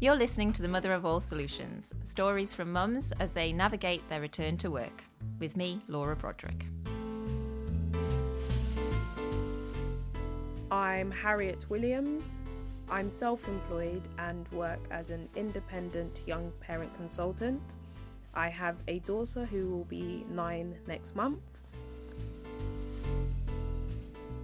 You're listening to the Mother of All Solutions stories from mums as they navigate their return to work, with me, Laura Broderick. I'm Harriet Williams. I'm self employed and work as an independent young parent consultant. I have a daughter who will be nine next month.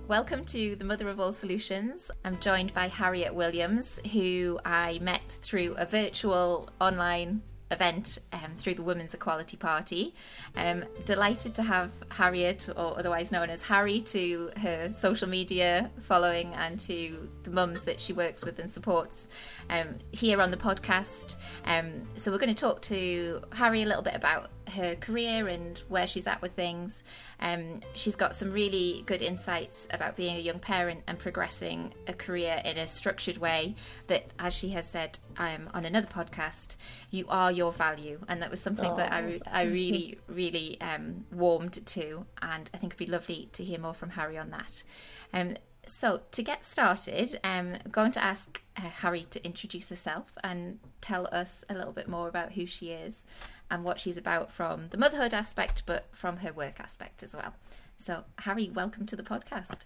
Welcome to the Mother of All Solutions. I'm joined by Harriet Williams, who I met through a virtual online event um, through the Women's Equality Party. Um, delighted to have Harriet, or otherwise known as Harry, to her social media following and to the mums that she works with and supports um, here on the podcast. Um, so, we're going to talk to Harry a little bit about her career and where she's at with things. Um, she's got some really good insights about being a young parent and progressing a career in a structured way that, as she has said um, on another podcast, you are your value. And that was something that I, I really, really um, warmed to. And I think it'd be lovely to hear more from Harry on that. Um, so, to get started, um, I'm going to ask uh, Harry to introduce herself and tell us a little bit more about who she is and what she's about from the motherhood aspect, but from her work aspect as well. So, Harry, welcome to the podcast.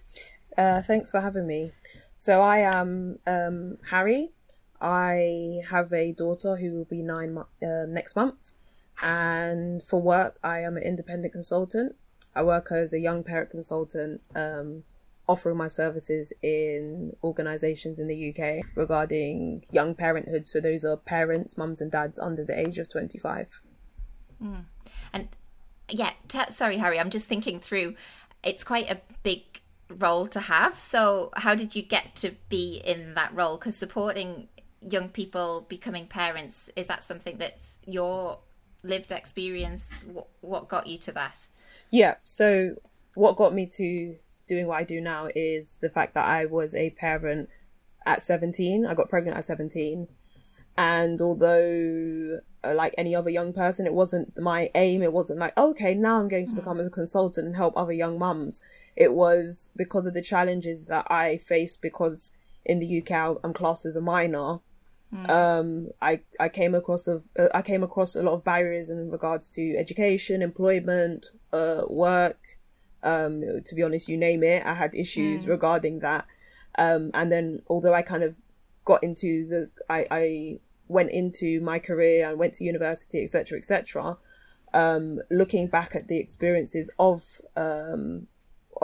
Uh, thanks for having me. So, I am um, Harry. I have a daughter who will be nine uh, next month. And for work, I am an independent consultant. I work as a young parent consultant, um, offering my services in organisations in the UK regarding young parenthood. So those are parents, mums, and dads under the age of 25. Mm. And yeah, t- sorry, Harry, I'm just thinking through. It's quite a big role to have. So, how did you get to be in that role? Because supporting young people becoming parents is that something that's your lived experience? What, what got you to that? Yeah. So, what got me to doing what I do now is the fact that I was a parent at 17. I got pregnant at 17. And although uh, like any other young person. It wasn't my aim. It wasn't like, okay, now I'm going to mm. become a consultant and help other young mums. It was because of the challenges that I faced because in the UK I'm classed as a minor. Mm. Um, I, I came across of, uh, I came across a lot of barriers in regards to education, employment, uh, work. Um, to be honest, you name it, I had issues mm. regarding that. Um, and then although I kind of got into the, I, I went into my career and went to university, etc., etc., um, looking back at the experiences of, um,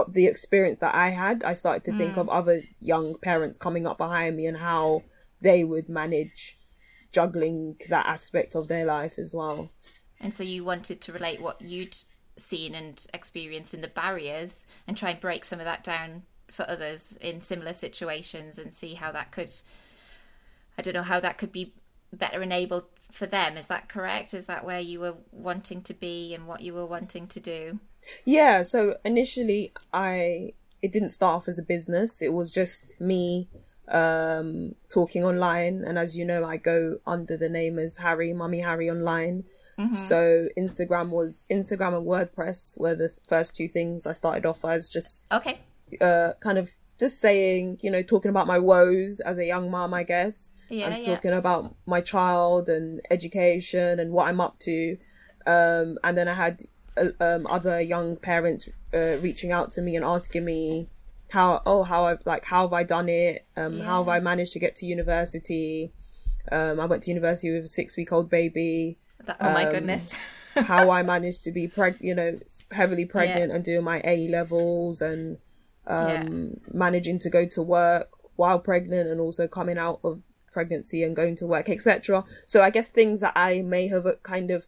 the experience that I had, I started to mm. think of other young parents coming up behind me and how they would manage juggling that aspect of their life as well. And so you wanted to relate what you'd seen and experienced in the barriers and try and break some of that down for others in similar situations and see how that could I don't know how that could be better enabled for them. Is that correct? Is that where you were wanting to be and what you were wanting to do? Yeah. So initially, I it didn't start off as a business. It was just me um talking online and as you know i go under the name as harry mummy harry online mm-hmm. so instagram was instagram and wordpress were the first two things i started off as just okay uh kind of just saying you know talking about my woes as a young mom i guess yeah, I'm talking yeah. about my child and education and what I'm up to. Um, and then I had uh, um, other young parents uh, reaching out to me and asking me how oh how I've like how have I done it? Um, yeah. How have I managed to get to university? Um, I went to university with a six week old baby. That, oh my um, goodness. how I managed to be preg you know heavily pregnant and doing my A levels and um, managing to go to work while pregnant and also coming out of pregnancy and going to work, etc. So I guess things that I may have kind of,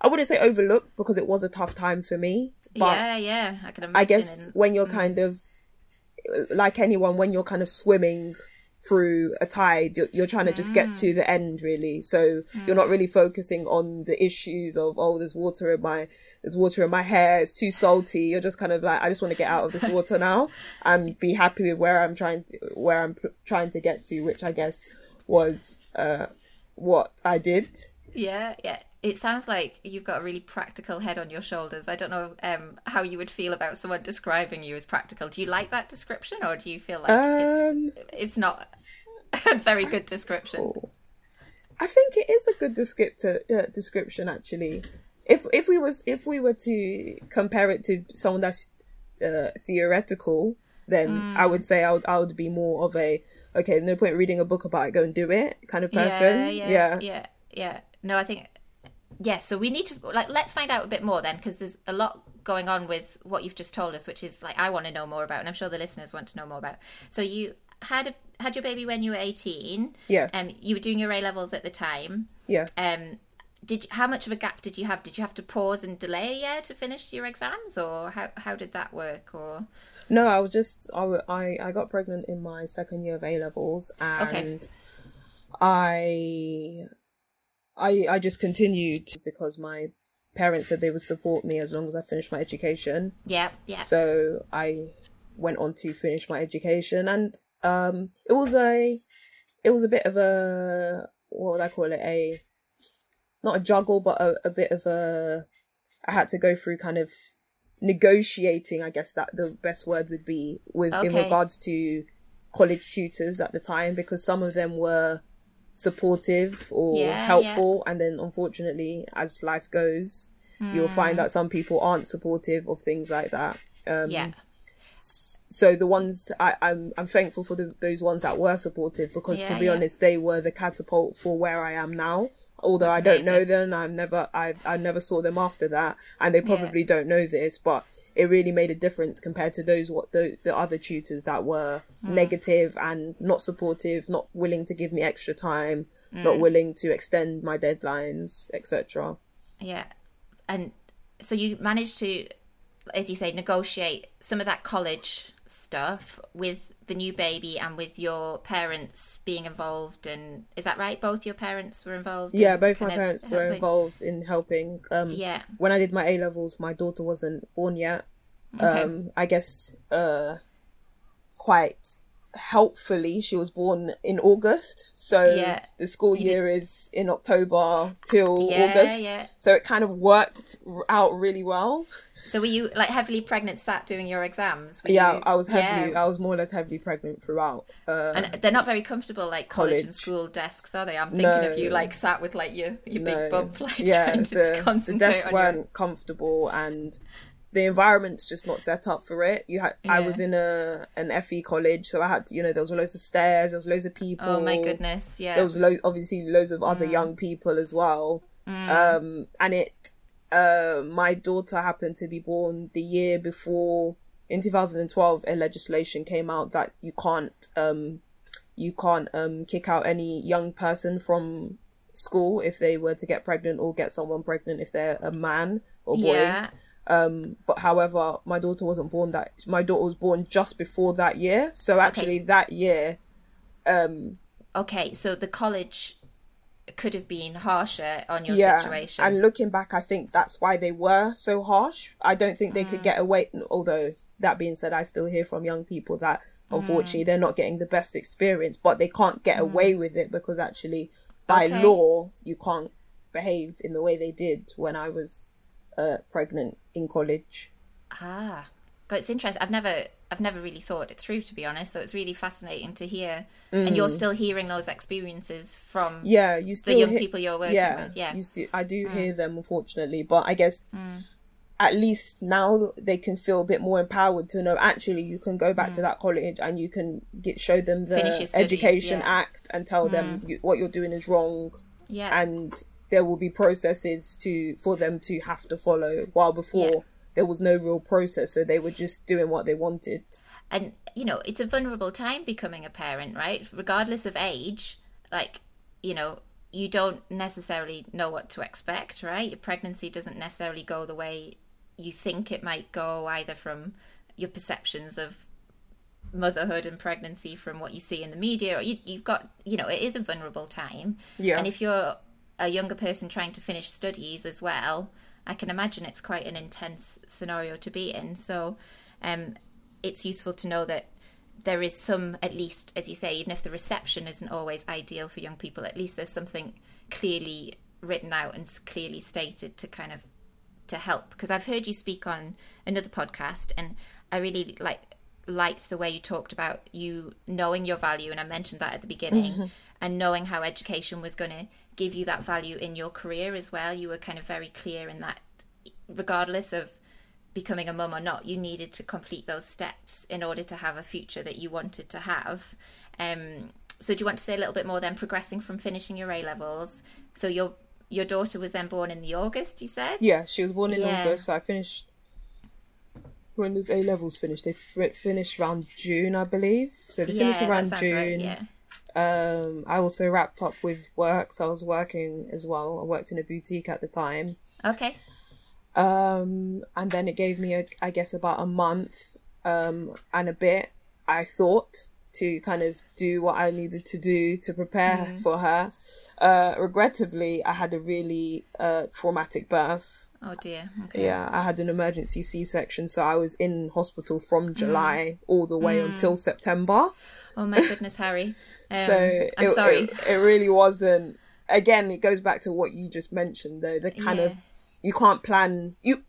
I wouldn't say overlooked because it was a tough time for me. But yeah, yeah, I can imagine. I guess when you're mm. kind of like anyone, when you're kind of swimming through a tide, you're, you're trying to just mm. get to mm. the end, really. So mm. you're not really focusing on the issues of oh, there's water in my there's water in my hair, it's too salty. You're just kind of like, I just want to get out of this water now and be happy with where I'm trying to, where I'm trying to get to, which I guess was uh, what I did. Yeah, yeah. It sounds like you've got a really practical head on your shoulders. I don't know um, how you would feel about someone describing you as practical. Do you like that description, or do you feel like um, it's, it's not a very good description? I think it is a good descriptor uh, description actually. If if we was if we were to compare it to someone that's uh, theoretical, then Mm. I would say I would I would be more of a okay, no point reading a book about it, go and do it kind of person. Yeah, yeah, yeah. yeah, yeah. No, I think yeah. So we need to like let's find out a bit more then, because there's a lot going on with what you've just told us, which is like I want to know more about, and I'm sure the listeners want to know more about. So you had a, had your baby when you were 18. Yes. And you were doing your A levels at the time. Yes. Um, did how much of a gap did you have? Did you have to pause and delay a year to finish your exams, or how how did that work? Or No, I was just I, I I got pregnant in my second year of A levels, and I I I just continued because my parents said they would support me as long as I finished my education. yeah, yeah, So I went on to finish my education, and um, it was a it was a bit of a what would I call it a not a juggle, but a, a bit of a I had to go through kind of negotiating. I guess that the best word would be with in regards to college tutors at the time because some of them were supportive or Yeah, helpful and then unfortunately as life goes you'll find that some people aren't supportive of things like that um yeah, so the ones I, I'm I'm thankful for the, those ones that were supportive because Yeah, to be yeah. honest, they were the catapult for where I am now. Although That's I don't know them, I've never I I never saw them after that, and they probably don't know this, but it really made a difference compared to those what the the other tutors that were Hmm. negative and not supportive, not willing to give me extra time, Hmm. not willing to extend my deadlines, etc. yeah. And so you managed to, as you say, negotiate some of that college stuff with the new baby and with your parents being involved. And is that right? Both your parents were involved. Yeah, in both my parents were involved in helping. Um, Yeah. when I did my A levels, my daughter wasn't born yet. Okay. Um, I guess uh, quite helpfully, she was born in August, so Yeah. the school year is in October till Yeah, August. yeah. So it kind of worked out really well. So were you like heavily pregnant, sat doing your exams? Were Yeah, you- I was heavily. I was more or less heavily pregnant throughout. Uh, And they're not very comfortable, like college, and school desks, are they? I'm thinking No. of you like sat with like your your no. big bump, like yeah, trying to the, the desks weren't your. comfortable and the environment's just not set up for it. You had I was in a an FE college, so I had to, you know there was loads of stairs, there was loads of people. Oh my goodness! Yeah. There was lo- obviously loads of other young people as well. Um, and it uh, my daughter happened to be born the year before in 2012 a legislation came out that you can't um you can't um kick out any young person from school if they were to get pregnant or get someone pregnant if they're a man or boy Yeah. Um but however my daughter wasn't born that my daughter was born just before that year so actually so- that year um Okay, so the college could have been harsher on your yeah situation. and looking back i think that's why they were so harsh i don't think they Mm. could get away although that being said i still hear from young people that Mm. unfortunately they're not getting the best experience but they can't get away with it because actually by Okay. law you can't behave in the way they did when i was uh, pregnant in college Ah, but it's interesting. I've never, I've never really thought it through, to be honest. So it's really fascinating to hear, and you're still hearing those experiences from. Mm. yeah you still the young hear- people you're working yeah, with, yeah. Mm. still, i do hear them unfortunately but i guess at least now they can feel a bit more empowered to know actually you can go back to that college and you can get show them Mm. The studies, education yeah. Mm. act and tell them you, what you're doing is wrong yeah, and there will be processes to for them to have to follow while before Yeah. there was no real process so they were just doing what they wanted and you know it's a vulnerable time becoming a parent right regardless of age like you know you don't necessarily know what to expect right your pregnancy doesn't necessarily go the way you think it might go either from your perceptions of motherhood and pregnancy from what you see in the media or you, you've got you know it is a vulnerable time Yeah. and if you're a younger person trying to finish studies as well i can imagine it's quite an intense scenario to be in so um it's useful to know that there is some at least as you say even if the reception isn't always ideal for young people at least there's something clearly written out and clearly stated to kind of to help because I've heard you speak on another podcast and I really like liked the way you talked about you knowing your value, and I mentioned that at the beginning, Mm-hmm. and knowing how education was going to give you that value in your career as well. You were kind of very clear in that, regardless of becoming a mum or not, you needed to complete those steps in order to have a future that you wanted to have. Um, so, do you want to say a little bit more then, progressing from finishing your A levels? So, your your daughter was then born in the August, you said? Yeah, she was born in Yeah. August. So I finished when those A levels finished. They f- finished around June, I believe. So they Yeah, finished around June. right. Yeah. Um, I also wrapped up with work, so I was working as well. I worked in a boutique at the time. Okay. Um, and then it gave me, a, I guess, about a month um, and a bit, I thought, to kind of do what I needed to do to prepare for her. Uh, regrettably, I had a really uh, traumatic birth. Oh dear. Okay. Yeah, I had an emergency C section, so I was in hospital from July all the way until September. Oh my goodness, Harry. Um, so I'm it, sorry. It, it really wasn't. Again, it goes back to what you just mentioned, though. The kind Yeah. of you can't plan you.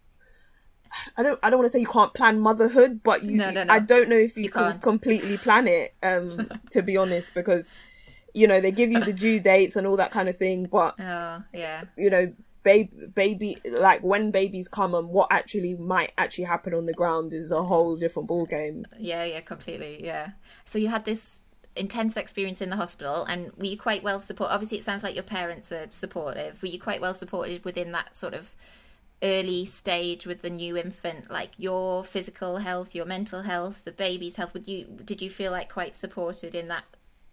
I don't. I don't want to say you can't plan motherhood, but you. No, no, no. I don't know if you, You can can't. completely plan it. Um, to be honest, because you know they give you the due dates and all that kind of thing, but oh yeah. you know baby baby like when babies come and what actually might actually happen on the ground is a whole different ball game Yeah, yeah, completely. Yeah. So you had this intense experience in the hospital, and were you quite well supported? Obviously, it sounds like your parents are supportive. Were you quite well supported within that sort of early stage with the new infant, like your physical health, your mental health, the baby's health? Would you did you feel like quite supported in that?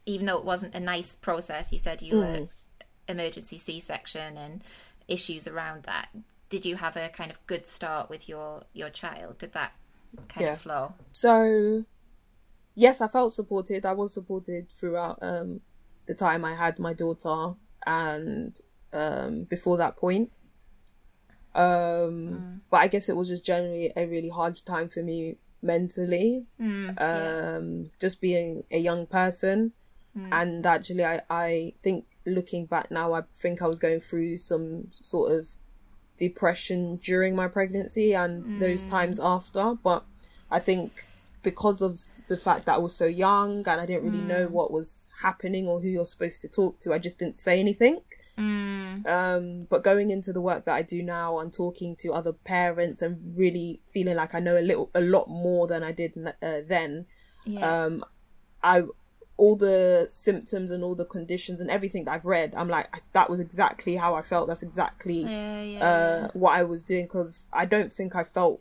Even though it wasn't a nice process, you said you were mm. emergency C section and issues around that. Did you have a kind of good start with your your child? Did that kind Yeah. of flow? so yes i felt supported. I was supported throughout um the time i had my daughter and um before that point. Um but i guess it was just generally a really hard time for me mentally um just being a young person. And actually I, I think looking back now i think i was going through some sort of depression during my pregnancy and those times after. But i think because of the fact that i was so young and i didn't really know what was happening or who you're supposed to talk to i just didn't say anything um, but going into the work that I do now and talking to other parents and really feeling like I know a little, a lot more than I did uh, then. Yeah. Um, I all the symptoms and all the conditions and everything that I've read, I'm like I- that was exactly how I felt. That's exactly yeah, yeah. uh, what I was doing because I don't think I felt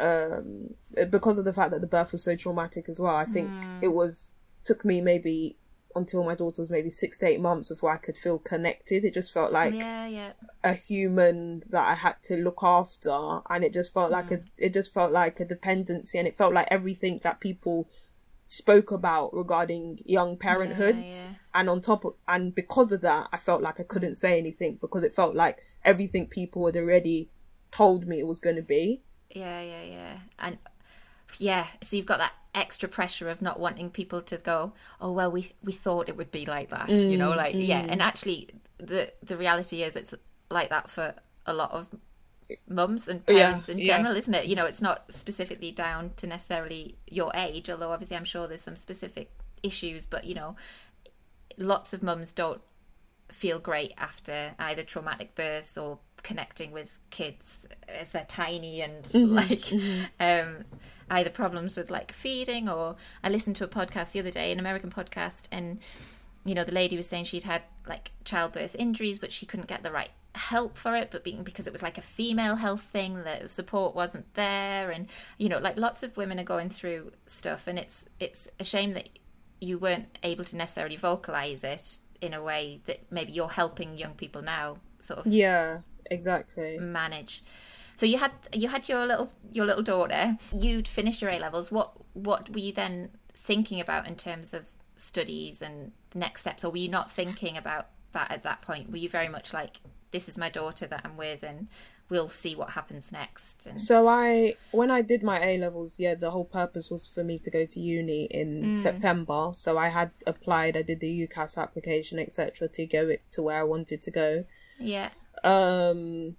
um, because of the fact that the birth was so traumatic as well. I think it was took me maybe until my daughter was maybe six to eight months before I could feel connected. It just felt like yeah, yeah. a human that I had to look after, and it just felt like a it just felt like a dependency, and it felt like everything that people spoke about regarding young parenthood Yeah, yeah. and on top of and because of that i felt like i couldn't say anything because it felt like everything people had already told me it was going to be Yeah, yeah, yeah. And yeah, so you've got that extra pressure of not wanting people to go, "Oh, well, we we thought it would be like that." you know, like yeah, mm, mm. and actually the the reality is it's like that for a lot of mums and Yeah, parents in yeah. general, isn't it? You know, it's not specifically down to necessarily your age, although obviously I'm sure there's some specific issues, but you know, lots of mums don't feel great after either traumatic births or connecting with kids as they're tiny and like um either problems with like feeding or I listened to a podcast the other day, an American podcast, and you know the lady was saying she'd had like childbirth injuries, but she couldn't get the right help for it, but being because it was like a female health thing, the support wasn't there, and you know like lots of women are going through stuff, and it's it's a shame that you weren't able to necessarily vocalize it in a way that maybe you're helping young people now sort of. Yeah exactly manage. So you had you had your little your little daughter. You'd finished your A levels. What what were you then thinking about in terms of studies and the next steps, or were you not thinking about that at that point? Were you very much like, "This is my daughter that I'm with, and we'll see what happens next"? And so i when i did my a levels yeah the whole purpose was for me to go to uni in mm. september so i had applied i did the ucas application etc to go it to where i wanted to go yeah, um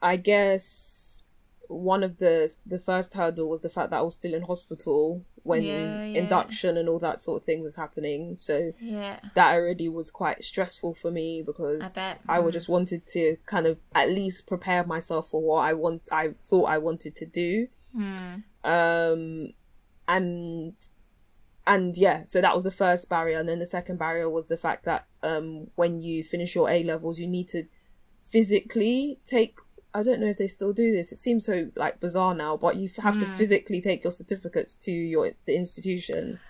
i guess one of the the first hurdle was the fact that I was still in hospital when Yeah, yeah. induction and all that sort of thing was happening. So Yeah. that already was quite stressful for me because I. I would just wanted to kind of at least prepare myself for what I want I thought I wanted to do. Hmm. Um and and yeah, so that was the first barrier and then the second barrier was the fact that um when you finish your A levels you need to physically take I don't know if they still do this. It seems so like bizarre now, but you have to Hmm. physically take your certificates to your the institution.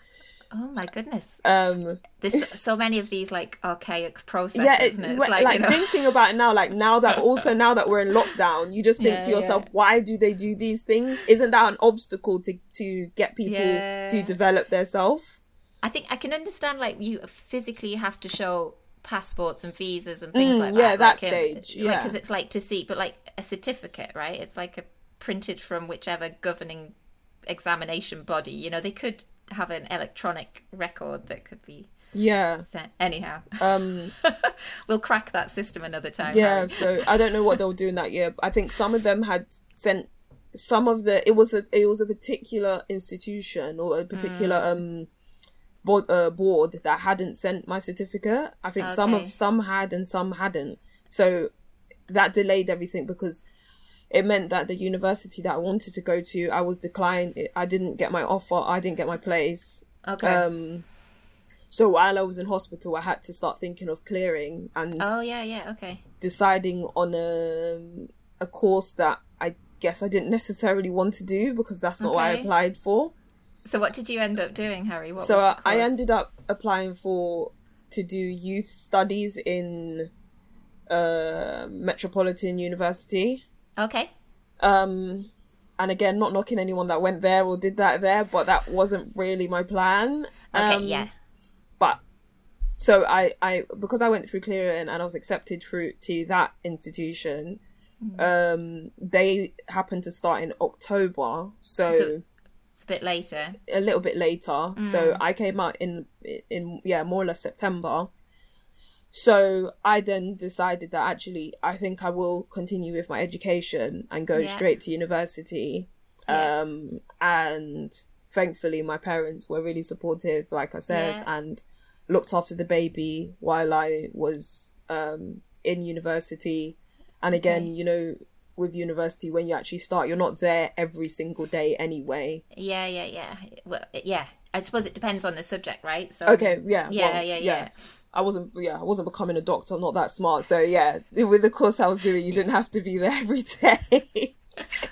Oh my goodness. Um There's so many of these like archaic processes, yeah, isn't it? It's like, like, you know, thinking about it now, like now that also now that we're in lockdown, you just think Yeah, to yourself, yeah. why do they do these things? Isn't that an obstacle to to get people Yeah. to develop their self? I think I can understand like you physically have to show passports and visas and things Mm, like that. yeah, that. that like, um, stage, yeah. because it's like to see, but like a certificate, right? It's like a printed from whichever governing examination body. You know, they could have an electronic record that could be Yeah. sent. Anyhow, Um we'll crack that system another time. yeah, Harry. so I don't know what they were doing that year. I think some of them had sent some of the it was a it was a particular institution or a particular Mm. um board, uh, board that hadn't sent my certificate. I think some of some had and some hadn't. So that delayed everything because it meant that the university that I wanted to go to, I was declined. I didn't get my offer. I didn't get my place. Okay. Um, so while I was in hospital, I had to start thinking of clearing and oh yeah, yeah. Okay. deciding on a a course that I guess I didn't necessarily want to do because that's not what I applied for. So what did you end up doing, Harry? What so I ended up applying for to do youth studies in uh, Metropolitan University. Okay. Um, and again, not knocking anyone that went there or did that there, but that wasn't really my plan. Okay. Um, yeah. but so I, I because I went through clearing and I was accepted through to that institution. Mm-hmm. Um, they happened to start in October, so, So- It's a bit later. a little bit later. So Mm. I came out in in yeah more or less September. So I then decided that actually I think I will continue with my education and go Yeah. straight to university. Yeah. Um, and thankfully my parents were really supportive, like I said, Yeah. and looked after the baby while I was um, in university. And again, Okay. you know, with university, when you actually start, you're not there every single day anyway. Yeah, yeah, yeah. Well, yeah. I suppose it depends on the subject, right? So Okay, yeah, Yeah, well, yeah, yeah. I wasn't, yeah, I wasn't becoming a doctor. I'm not that smart, so yeah. With the course I was doing, you didn't have to be there every day.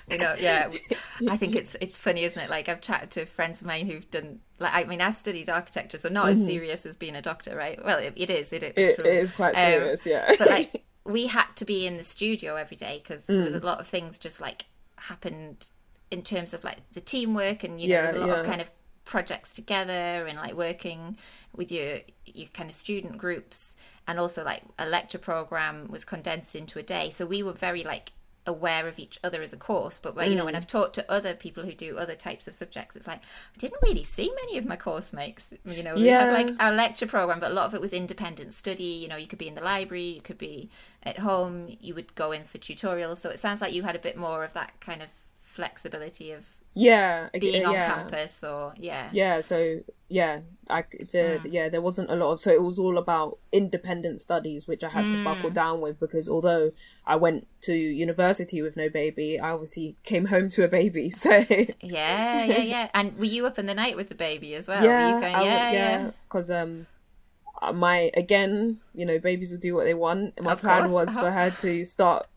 you know, yeah. I think it's it's funny, isn't it? Like I've chatted to friends of mine who've done like I mean I studied architecture, so not as serious as being a doctor, right? Well, it, it is. It is. Mm-hmm. It, it is quite Um, serious, yeah. but like we had to be in the studio every day because there Mm. was a lot of things just like happened in terms of like the teamwork and you know Yeah, there's a lot of kind of projects together and like working with your your kind of student groups. And also like a lecture program was condensed into a day. So we were very like aware of each other as a course. But when you know Mm. when I've talked to other people who do other types of subjects it's like I didn't really see many of my course mates. You know we had like our lecture program but a lot of it was independent study. You know you could be in the library you could be at home you would go in for tutorials. So it sounds like you had a bit more of that kind of flexibility of yeah, being on yeah. campus or yeah Yeah, so yeah, I the Hmm. yeah there wasn't a lot of so it was all about independent studies, which I had to Hmm. buckle down with because although I went to university with no baby, I obviously came home to a baby. So yeah yeah yeah and were you up in the night with the baby as well yeah, were you going, I would- yeah yeah because um, uh, my again, you know, babies will do what they want. My Of plan course. was for her to start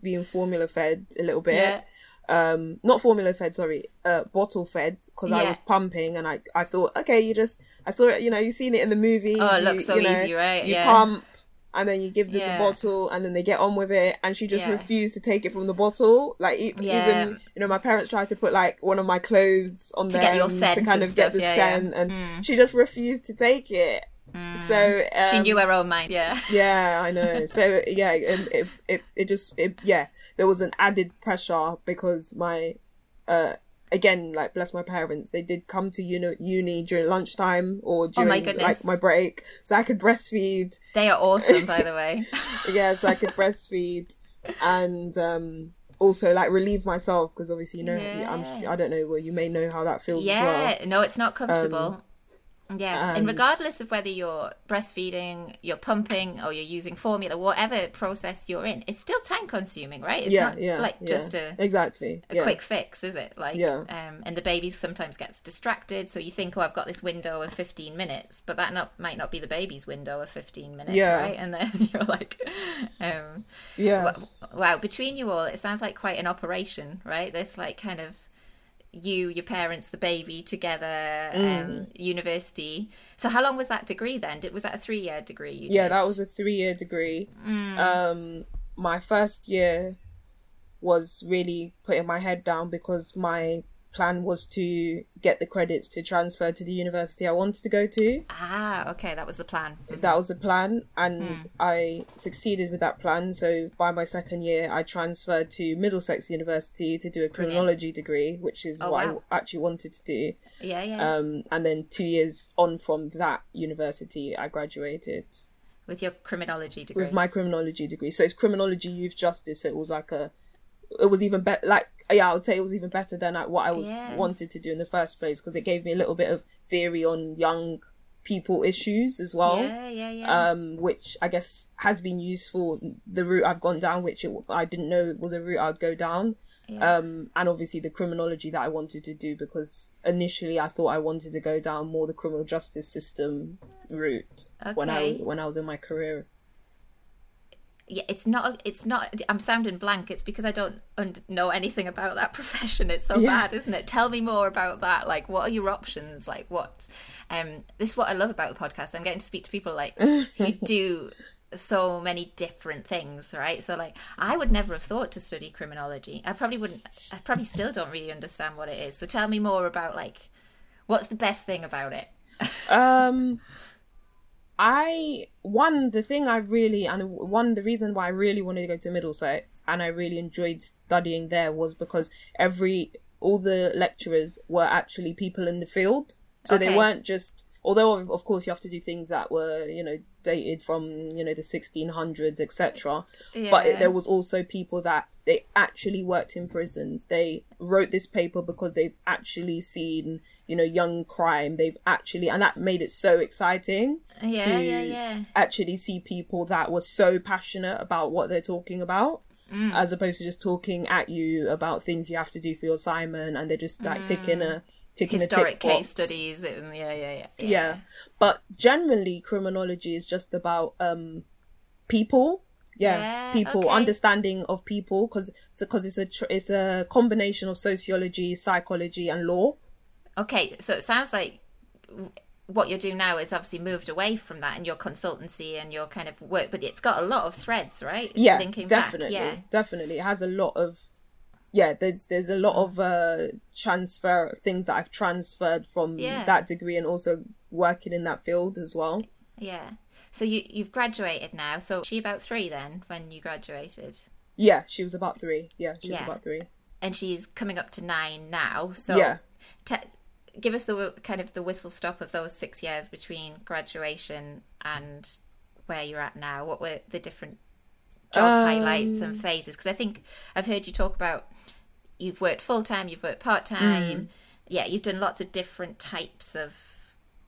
being formula fed a little bit. yeah um not formula fed sorry uh bottle fed because i was pumping and i i thought okay you just i saw it you know you've seen it in the movie Oh, it you, looks so you know, easy, right? you Yeah. pump and then you give them Yeah. the bottle and then they get on with it and she just Yeah. refused to take it from the bottle like e- Yeah. even you know my parents tried to put like one of my clothes on To get scent to kind of get stuff, the yeah, yeah. Mm. scent and she just refused to take it so um, she knew her own mind yeah yeah, I know. So yeah, it it, it, it just it, yeah, there was an added pressure because my uh again like bless my parents they did come to uni, uni during lunchtime or during Oh my like my break so I could breastfeed they are awesome by the way yeah so I could breastfeed and um also like relieve myself because obviously you know Yeah. I'm I don't know well you may know how that feels as Yeah, well. Um, no, it's not comfortable. Yeah, and and- regardless of whether you're breastfeeding, you're pumping, or you're using formula, whatever process you're in, it's still time consuming, right? It's yeah, not yeah, like yeah. just a, exactly a yeah. quick fix, is it? Like, Yeah. um, and the baby sometimes gets distracted, so you think, oh, I've got this window of 15 minutes, but that not might not be the baby's window of 15 minutes, Yeah. right? And then you're like, um, Yes. Wow, between you all, it sounds like quite an operation, right? This like kind of you, your parents, the baby together, Mm. um, university. So how long was that degree then? Did, was that a three year degree? You yeah, did? that was a three year degree. Mm. Um, my first year was really putting my head down because my plan was to get the credits to transfer to the university I wanted to go to. ah okay, that was the plan. That was the plan, and Hmm. I succeeded with that plan. So by my second year, I transferred to Middlesex University to do a criminology degree, which is Oh, what wow. I actually wanted to do. Yeah, yeah. Um, and then two years on from that university, I graduated with your criminology degree. with my criminology degree. So it's criminology, youth justice. So it was like a, it was even better. Like yeah, I would say it was even better than like, what I was Yeah. wanted to do in the first place because it gave me a little bit of theory on young people issues as well. yeah, yeah, yeah. Um, which I guess has been useful. The route I've gone down, which it, I didn't know was a route I'd go down. Yeah. Um, and obviously the criminology that I wanted to do because initially I thought I wanted to go down more the criminal justice system route when I when I was in my career. Yeah, it's not. It's not. I'm sounding blank. It's because I don't un- know anything about that profession. It's so Yeah. bad, isn't it? Tell me more about that. Like, what are your options? Like, what? Um, this is what I love about the podcast. I'm getting to speak to people like who do so many different things, right? So, like, I would never have thought to study criminology. I probably wouldn't. I probably still don't really understand what it is. So, tell me more about like, what's the best thing about it? Um, I one the thing I really and one the reason why I really wanted to go to Middlesex and I really enjoyed studying there was because every all the lecturers were actually people in the field, so Okay. they weren't just. Although of, course you have to do things that were you know dated from you know the 1600s etc. But it, there was also people that they actually worked in prisons. They wrote this paper because they've actually seen you know young crime. They've actually and that made it so exciting Yeah, to yeah, yeah. actually see people that were so passionate about what they're talking about. Mm. As opposed to just talking at you about things you have to do for your assignment, and they're just like ticking a ticking Mm. Historic a tick case box. studies. and- Yeah, yeah, yeah. Yeah, but generally, criminology is just about um people. Yeah, Yeah, people okay. understanding of people because because it's a tr- it's a combination of sociology, psychology, and law. Okay, so it sounds like what you're doing now is obviously moved away from that and your consultancy and your kind of work, but it's got a lot of threads, right? Yeah, definitely, back. Yeah. definitely. It has a lot of yeah. There's there's a lot of uh transfer things that I've transferred from Yeah. that degree and also working in that field as well. Yeah. So you you've graduated now. So she about three then when you graduated, Yeah, she was about three. Yeah, she was about three. and she's coming up to nine now. So Yeah. te- give us the kind of the whistle stop of those six years between graduation and where you're at now. What were the different job Um, highlights and phases? Because I think I've heard you talk about you've worked full time, you've worked part time. Mm. Yeah, you've done lots of different types of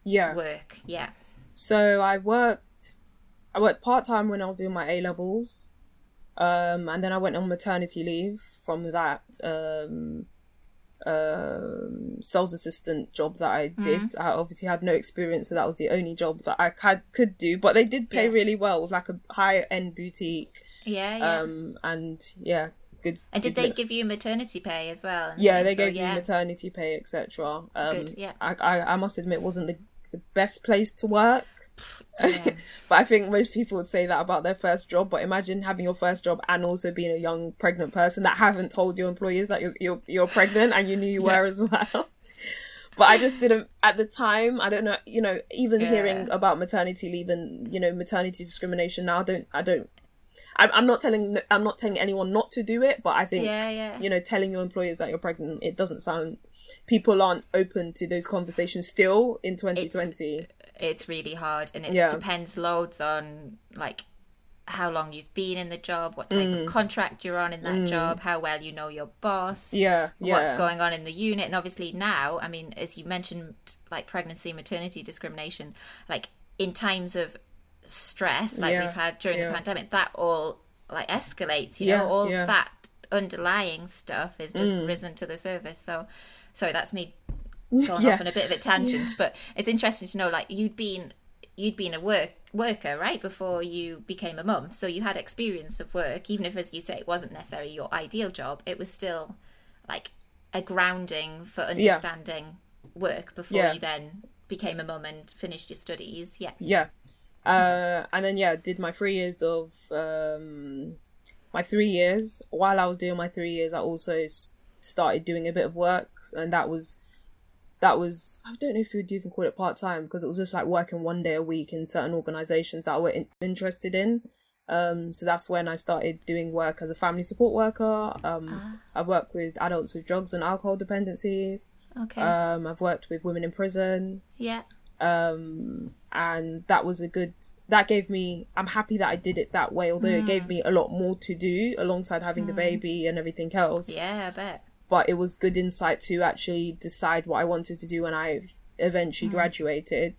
Yeah. work. Yeah. So I worked, I worked part time when I was doing my A levels, um, and then I went on maternity leave from that um, um, sales assistant job that I did. I obviously had no experience, so that was the only job that I could could do. But they did pay Yeah. really well. It was like a high end boutique, Yeah, yeah. um, and yeah, good. and did good they give you maternity pay as well? yeah, things? they Or- gave yeah. me maternity pay, etc. Um, Good, yeah. I, I, I must admit, it wasn't the, the best place to work. Yeah. but I think most people would say that about their first job. But imagine having your first job and also being a young pregnant person that haven't told your employers that you're you're, you're pregnant and you knew you were as well. but I just didn't at the time. I don't know. You know, even Yeah. hearing about maternity leave and you know maternity discrimination now, I don't. I don't. I'm, I'm not telling. I'm not telling anyone not to do it, but I think Yeah, yeah. you know, telling your employers that you're pregnant, it doesn't sound. People aren't open to those conversations still in 2020. it's really hard and it Yeah. depends loads on like how long you've been in the job, what type Mm. of contract you're on in that job, how well you know your boss, Yeah, what's going on in the unit, and obviously now, I mean, as you mentioned, like pregnancy, maternity discrimination, like in times of stress, like Yeah, we've had during yeah. the pandemic, that all like escalates. You Yeah, know, all yeah. Mm. that underlying stuff is just risen to the surface. So, sorry, that's me going Yeah. off on a bit of a tangent, but it's interesting to know, like you'd been you'd been a work worker right before you became a mum, so you had experience of work, even if, as you say, it wasn't necessarily your ideal job. It was still like a grounding for understanding work before Yeah. you then became a mum and finished your studies. Yeah. Yeah. Uh, and then yeah, did my three years of um, my three years. While I was doing my three years, I also started doing a bit of work, and that was that was I don't know if you'd even call it part time because it was just like working one day a week in certain organisations that I were in- interested in. Um, so that's when I started doing work as a family support worker. Um, I work with adults with drugs and alcohol dependencies. Okay. Um, I've worked with women in prison yeah. um and that was a good that gave me i'm happy that i did it that way although it gave me a lot more to do alongside having the baby and everything else Yeah, I bet. But it was good insight to actually decide what i wanted to do when i eventually graduated.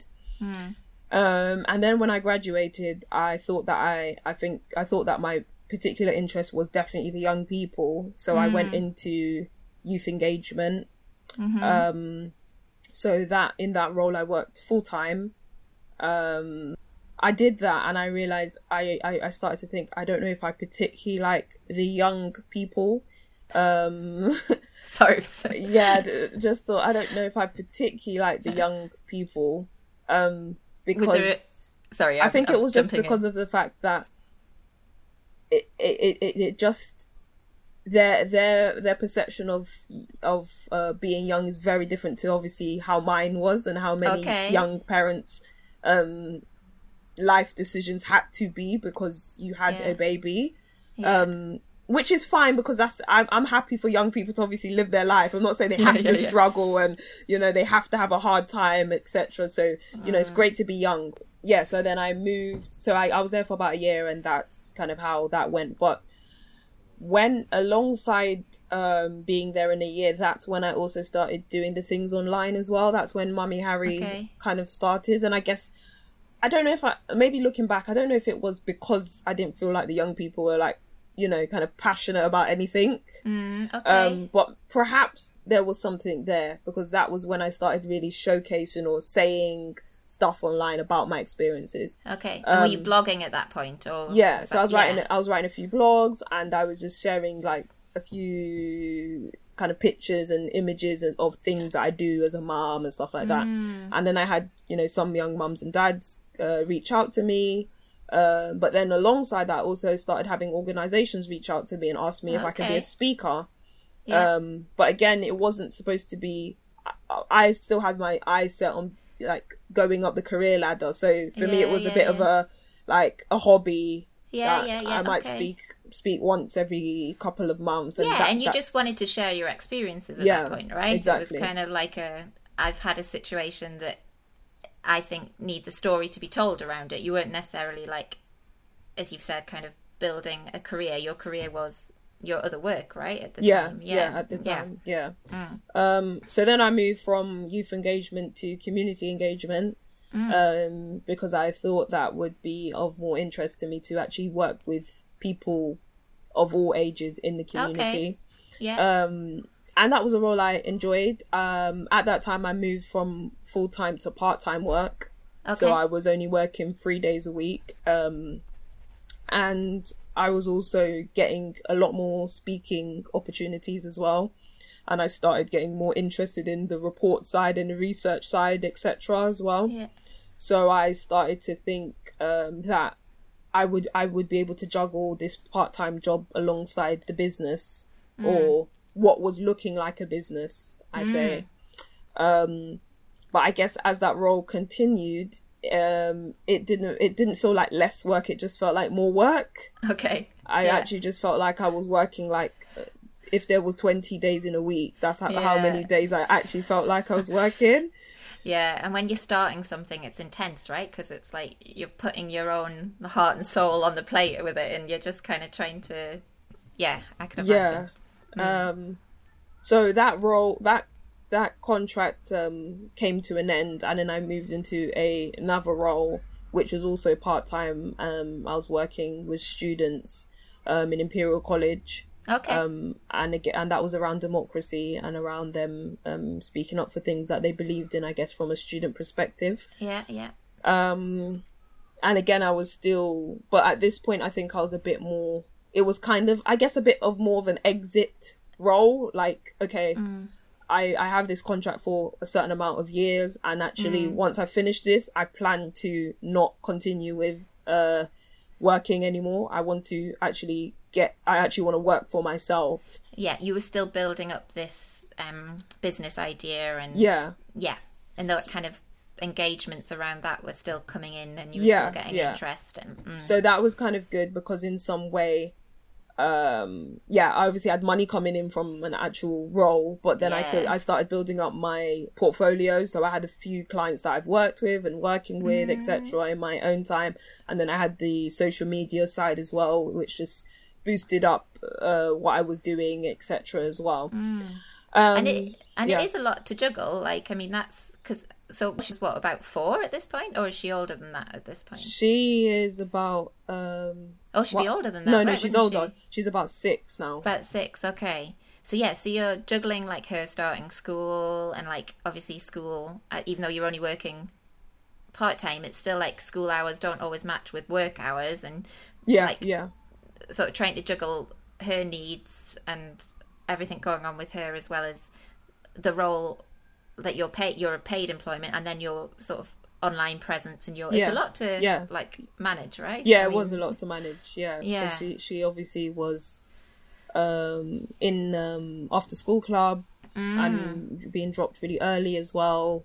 Um and then when i graduated i thought that i i think i thought that my particular interest was definitely the young people. So i went into youth engagement. Um so that in that role i worked full time um i did that and i realized I, I i started to think i don't know if i particularly like the young people um Sorry. sorry. yeah d- just thought i don't know if i particularly like the young people um because there Sorry. I I'm- think I'm it was just jumping in. because of the fact that it it, it, it just their their their perception of of uh, being young is very different to obviously how mine was and how many Okay. young parents um life decisions had to be because you had Yeah. a baby Yeah. um which is fine because that's I'm, I'm happy for young people to obviously live their life i'm not saying they have yeah, to yeah. struggle and you know they have to have a hard time etc so you know Mm. it's great to be young yeah so then i moved so I, I was there for about a year and that's kind of how that went but when alongside um being there in a year that's when i also started doing the things online as well that's when mummy harry Okay. kind of started and i guess i don't know if i maybe looking back i don't know if it was because i didn't feel like the young people were like you know kind of passionate about anything Mm, okay. um, but perhaps there was something there because that was when I started really showcasing or saying stuff online about my experiences. okay. And were you blogging at that point, or um, Yeah, so that- I was writing yeah. I was writing a few blogs and I was just sharing like a few kind of pictures and images of- of things that I do as a mom and stuff like that. Mm. And then I had you know some young mums and dads uh, reach out to me. Um, but then alongside that, I also started having organizations reach out to me and ask me if I can be a speaker. Yeah. Um, but again, it wasn't supposed to be. I, I still had my eyes set on like going up the career ladder. So for me, it Yeah, was a yeah, bit of a like a hobby. Yeah, that yeah, yeah, I might okay. speak speak once every couple of months. And yeah, that- and you just wanted to share your experiences at Yeah, that point, right? Exactly. It was kind of like a I've had a situation that I think needs a story to be told around it. You weren't necessarily like, as you've said, kind of building a career. Your career was your other work, right? At the yeah, time, yeah, at the Yeah. time, yeah. Mm. Um, so then I moved from youth engagement to community engagement Mm. um, because I thought that would be of more interest to me to actually work with people of all ages in the community. Yeah, Um, and that was a role I enjoyed. Um, at that time, I moved from full time to part time work. So I was only working three days a week. Um, and I was also getting a lot more speaking opportunities as well. And I started getting more interested in the report side and the research side, etc. as well. yeah, So I started to think um, that I would I would be able to juggle this part time job alongside the business or what was looking like a business. I say, um, but I guess as that role continued, um, it didn't it didn't feel like less work. It just felt like more work. okay. I Yeah. actually just felt like I was working like. uh, If there was twenty days in a week, that's how, how many days I actually felt like I was working. Yeah, and when you're starting something, it's intense, right? Because it's like you're putting your own heart and soul on the plate with it, and you're just kind of trying to, yeah, I can imagine. Yeah. Um, so that role, that that contract um, came to an end, and then I moved into a another role, which was also part time. Um, I was working with students um, in Imperial College. Okay. Um, and again, and that was around democracy and around them um, speaking up for things that they believed in. I guess from a student perspective. yeah, yeah. Um, and again, I was still, but at this point, I think I was a bit more. It was kind of, I guess, a bit of more of an exit role. Like, okay, I I have this contract for a certain amount of years, and actually, once I finish this, I plan to not continue with uh working anymore. I want to actually get. I actually want to work for myself. Yeah, you were still building up this um, business idea, and Yeah. yeah, and those kind of engagements around that were still coming in, and you were Yeah, still getting yeah. interest. And mm, So that was kind of good because in some way, um, yeah, I obviously had money coming in from an actual role, but then I could I started building up my portfolio. So I had a few clients that I've worked with and working with, Mm. etc. in my own time, and then I had the social media side as well, which just boosted up uh, what I was doing, etc. as well. Um, Mm. and it and yeah. it is a lot to juggle. Like, I mean, that's because so she's what about four at this point, or is she older than that at this point? she is about um, Oh, she'd be older than that. no, no, right, she's older. she? She's about six now. About six, okay. So yeah, so you're juggling like her starting school and like obviously school, uh, even though you're only working part time, it's still like school hours don't always match with work hours, and yeah, like- yeah. sort of trying to juggle her needs and everything going on with her as well as the role that you're paid, your paid employment, and then your sort of online presence and your. It's a lot to yeah. like manage, right? Yeah, I it mean, was a lot to manage. Yeah, Yeah. She she obviously was um, in um, after school club Mm. and being dropped really early as well.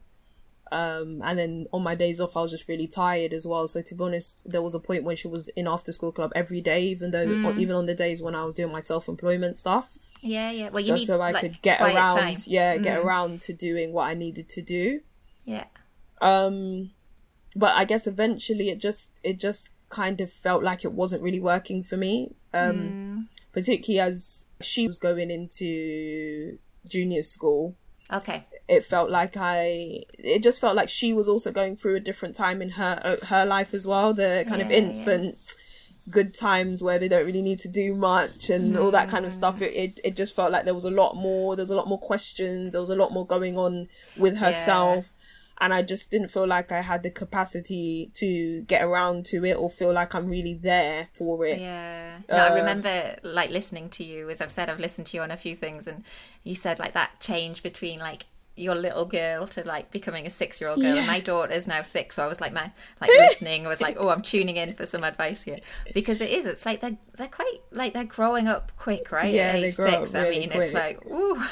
Um, and then on my days off, I was just really tired as well. So to be honest, there was a point when she was in after school club every day, even though Mm. or even on the days when I was doing my self employment stuff, Yeah, yeah. Well, you just need so I like, could get around. time. Yeah, get Mm. around to doing what I needed to do. Yeah. Um, but I guess eventually it just it just kind of felt like it wasn't really working for me. Um, particularly as she was going into junior school. Okay. It felt like I. It just felt like she was also going through a different time in her uh, her life as well. The kind of Yeah, yeah. good times where they don't really need to do much and all that kind of stuff. It, it it just felt like there was a lot more. There was a lot more questions. There was a lot more going on with herself and I just didn't feel like I had the capacity to get around to it or feel like I'm really there for it. Yeah. No, I Uh, remember like listening to you, as I've said, I've listened to you on a few things, and you said like that change between like your little girl to like becoming a six year old girl. And Yeah. my daughter's now six, so I was like, my like listening, I was like, oh, I'm tuning in for some advice here because it is. It's like they're they're quite like they're growing up quick, right? Yeah, At age six, I really mean, it's like ooh.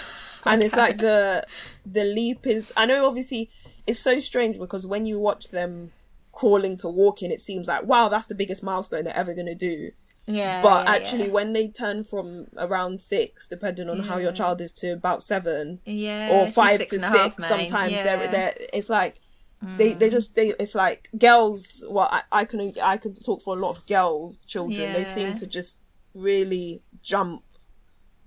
and it's like the the leap is I know obviously it's so strange because when you watch them crawling to walking it seems like wow that's the biggest milestone they're ever going to do Yeah. but yeah, actually yeah. when they turn from around 6 depending on how your child is to about 7 yeah, or 5 six to 6 half, sometimes yeah. they're they're it's like they they just they it's like girls well I, I can I can talk for a lot of girls children they seem to just really jump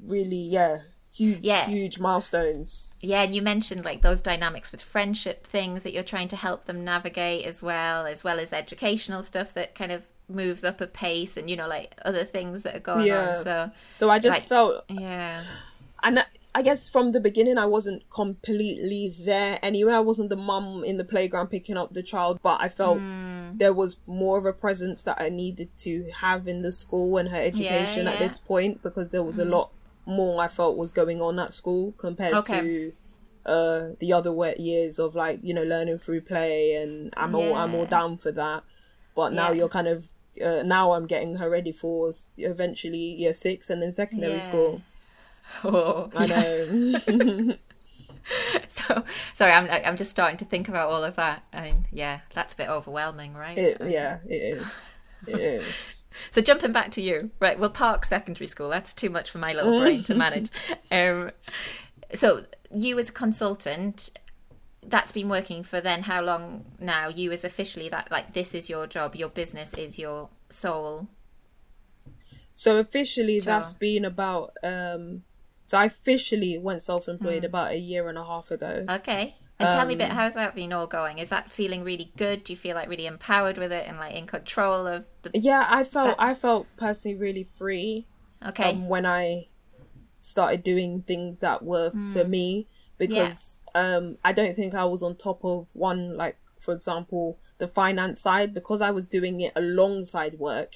really yeah huge Yeah. huge milestones Yeah, and you mentioned like those dynamics with friendship things that you're trying to help them navigate as well, as well as educational stuff that kind of moves up a pace and you know like other things that are going Yeah. on. So So I just Like- felt, yeah, and I- I guess from the beginning, I wasn't completely there anyway. I wasn't the mum in the playground picking up the child, but I felt Hmm. there was more of a presence that I needed to have in the school and her education at yeah. this point because there was a lot more I felt was going on at school compared Okay. to uh the other wet years of like you know learning through play and I'm all I'm all down for that but now Yeah. you're kind of uh, now I'm getting her ready for eventually year six and then secondary Yeah. school oh, I know so sorry, I'm I'm just starting to think about all of that. I mean, yeah, that's a bit overwhelming, right? it, yeah it is it is So jumping back to you, right? Well, Park Secondary School. That's too much for my little brain to manage. Um, so you as a consultant, that's been working for then how long now? You as officially that like this is your job, your business is your sole. So officially, Sure. that's been about. um So I officially went self-employed Hmm. about a year and a half ago. Okay. And tell me a bit, Um, how's that been all going? Is that feeling really good? Do you feel like really empowered with it and like in control of the? Yeah, I felt I felt personally really free Okay. um, when I started doing things that were for Hmm. me because um, I don't think I was on top of one like for example the finance side because I was doing it alongside work.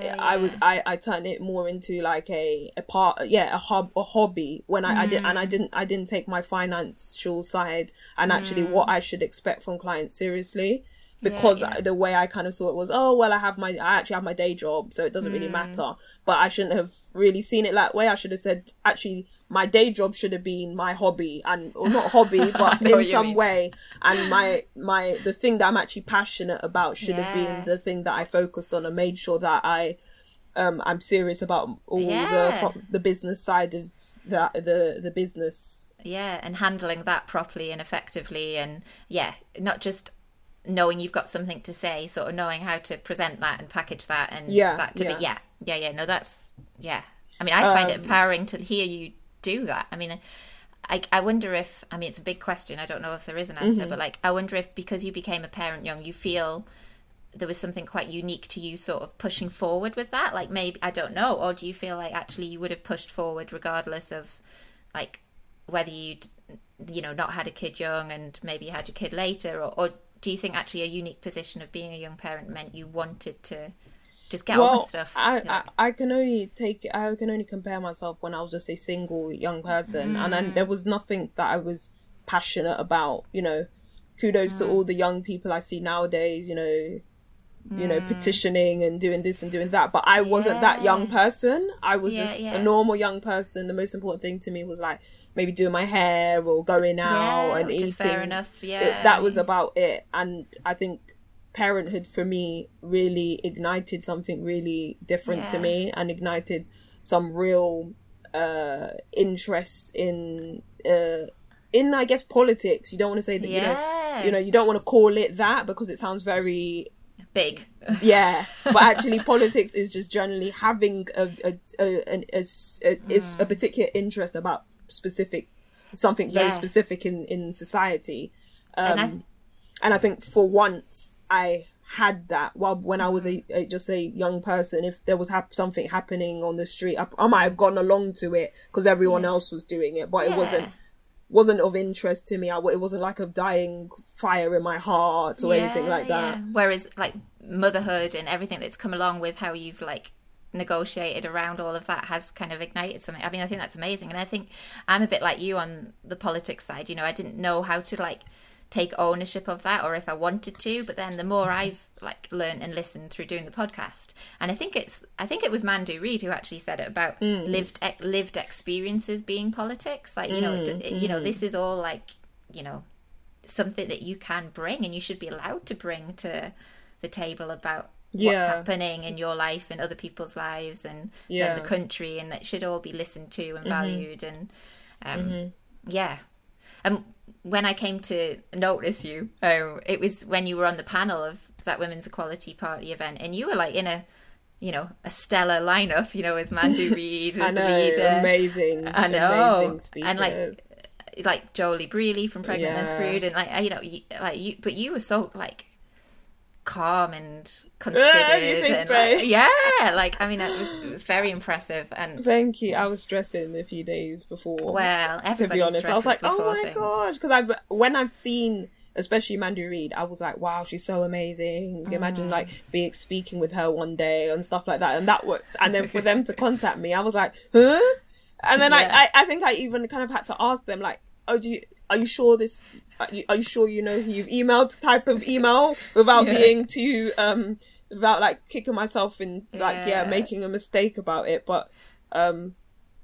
yeah. I, I was. I, I turned it more into like a a part yeah a hub a hobby when I, I did and I mm. didn't I didn't take my financial side and actually mm. what I should expect from clients seriously because yeah. the way I kind of saw it was oh well I have my I actually have my day job so it doesn't really mm. matter but I shouldn't have really seen it that way I should have said actually my day job should have been my hobby and or not hobby but in some mean. way and my my the thing that I'm actually passionate about should have been the thing that I focused on and made sure that I um I'm serious about all Yeah. the the business side of the the the business yeah, and handling that properly and effectively, and yeah, not just knowing you've got something to say, sort of knowing how to present that and package that, and Yeah, that to yeah. be yeah, yeah, yeah. No, that's yeah. I mean, I find it Um, empowering to hear you do that. I mean. I, I wonder if I mean it's a big question. I don't know if there is an answer, Mm-hmm. but like I wonder if because you became a parent young, you feel there was something quite unique to you sort of pushing forward with that like maybe i don't know or do you feel like actually you would have pushed forward regardless of like whether you'd you know not had a kid young and maybe had your kid later or, or do you think actually a unique position of being a young parent meant you wanted to just get on with stuff I, Yeah. I I can only take I can only compare myself when I was just a single young person, and Mm. then there was nothing that I was passionate about. You know, kudos Mm. to all the young people I see nowadays. You know, you know, Mm. petitioning and doing this and doing that. But I wasn't that young person. I was Yeah, just yeah. a normal young person. The most important thing to me was like maybe doing my hair or going out yeah and eating. fair enough It- yeah that was about it and i think parenthood for me really ignited something really different to me and ignited some real uh interest in uh in i guess politics you don't want to say that Yeah. you know you know you don't want to call it that because it sounds very big yeah but actually politics is just generally having a a, a, an- a, a- is a particular interest about specific something very Mm. Yeah. specific in in society and I, um, and I think for once I had that. While when I was a, mm-hmm. a just a young person, if there was hap- something happening on the street, I, I might have gone along to it because everyone else was doing it, but it wasn't wasn't of interest to me. I, it wasn't like a dying fire in my heart or anything like that. yeah. Whereas like motherhood and everything that's come along with how you've like negotiated around all of that has kind of ignited something. I mean, I think that's amazing. And I think I'm a bit like you on the politics side. You know, I didn't know how to like take ownership of that or if I wanted to, but then the more I've like learned and listened through doing the podcast, and I think it's I think it was Mandu Reid who actually said it about hmm. lived e, lived experiences being politics. Like, you know, hmm, d- you know, hmm. this is all like, you know, something that you can bring and you should be allowed to bring to the table about what's happening in your life and other people's lives and Yeah. the country and that should all be listened to and mm-hmm. valued and um mm-hmm. yeah. And when i came to notice you um, it was when you were on the panel of that women's equality party event and you were like in a you know a stellar lineup you know with mandu reid I as know, the leader. amazing, I know, amazing speakers. and like like Joeli Brearley from Pregnant and Screwed, and like you know, you, like you, but you were so like calm and considered, and so? like, yeah, like I mean, it was it was very impressive, and Thank you. I was stressing a few days before. well, to be honest, I was like, oh my things. gosh, because I've when I've seen. Especially Mandu Reid, I was like, "Wow, she's so amazing!" Imagine like Mm. being speaking with her one day and stuff like that, and that works. And then for them to contact me, I was like, "Huh?" And then Yeah. I, I, I think I even kind of had to ask them, like, "Oh, do you, are you sure this? Are you, are you sure you know who you've emailed?" Type of email without Yeah. being too, um, without like kicking myself in, like, yeah, Yeah. making a mistake about it. But, um,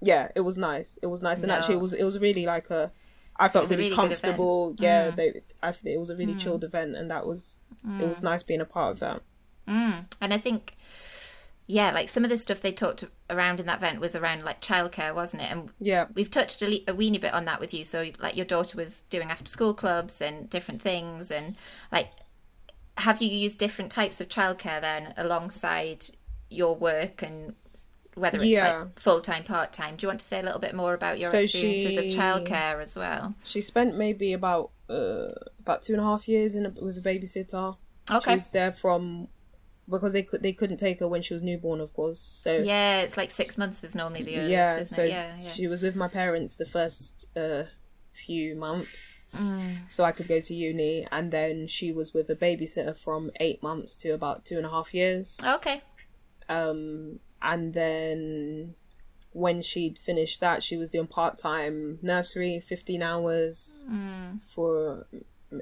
yeah, it was nice. It was nice, and No. actually, it was it was really like a. I felt really, really comfortable. Yeah, Mm. they, I it was a really chilled event, and that was it was nice being a part of that. Mm. And I think, yeah, like some of the stuff they talked around in that event was around like childcare, wasn't it? And Yeah. we've touched a, le- a weeny bit on that with you. So like your daughter was doing after school clubs and different things, and like have you used different types of childcare then alongside your work and whether it's Yeah. like full time, part time? Do you want to say a little bit more about your So experiences she- of childcare as well? She spent maybe about uh, about two and a half years in a, with a babysitter. Okay. She was there from because they could they couldn't take her when she was newborn, of course. So Yeah, it's like six months is normally the earliest, yeah, isn't so it? Yeah, yeah. she was with my parents the first uh, few months, Mm. so I could go to uni, and then she was with a babysitter from eight months to about two and a half years. Okay. Um, and then when she'd finished that, she was doing part time nursery, fifteen hours Mm. for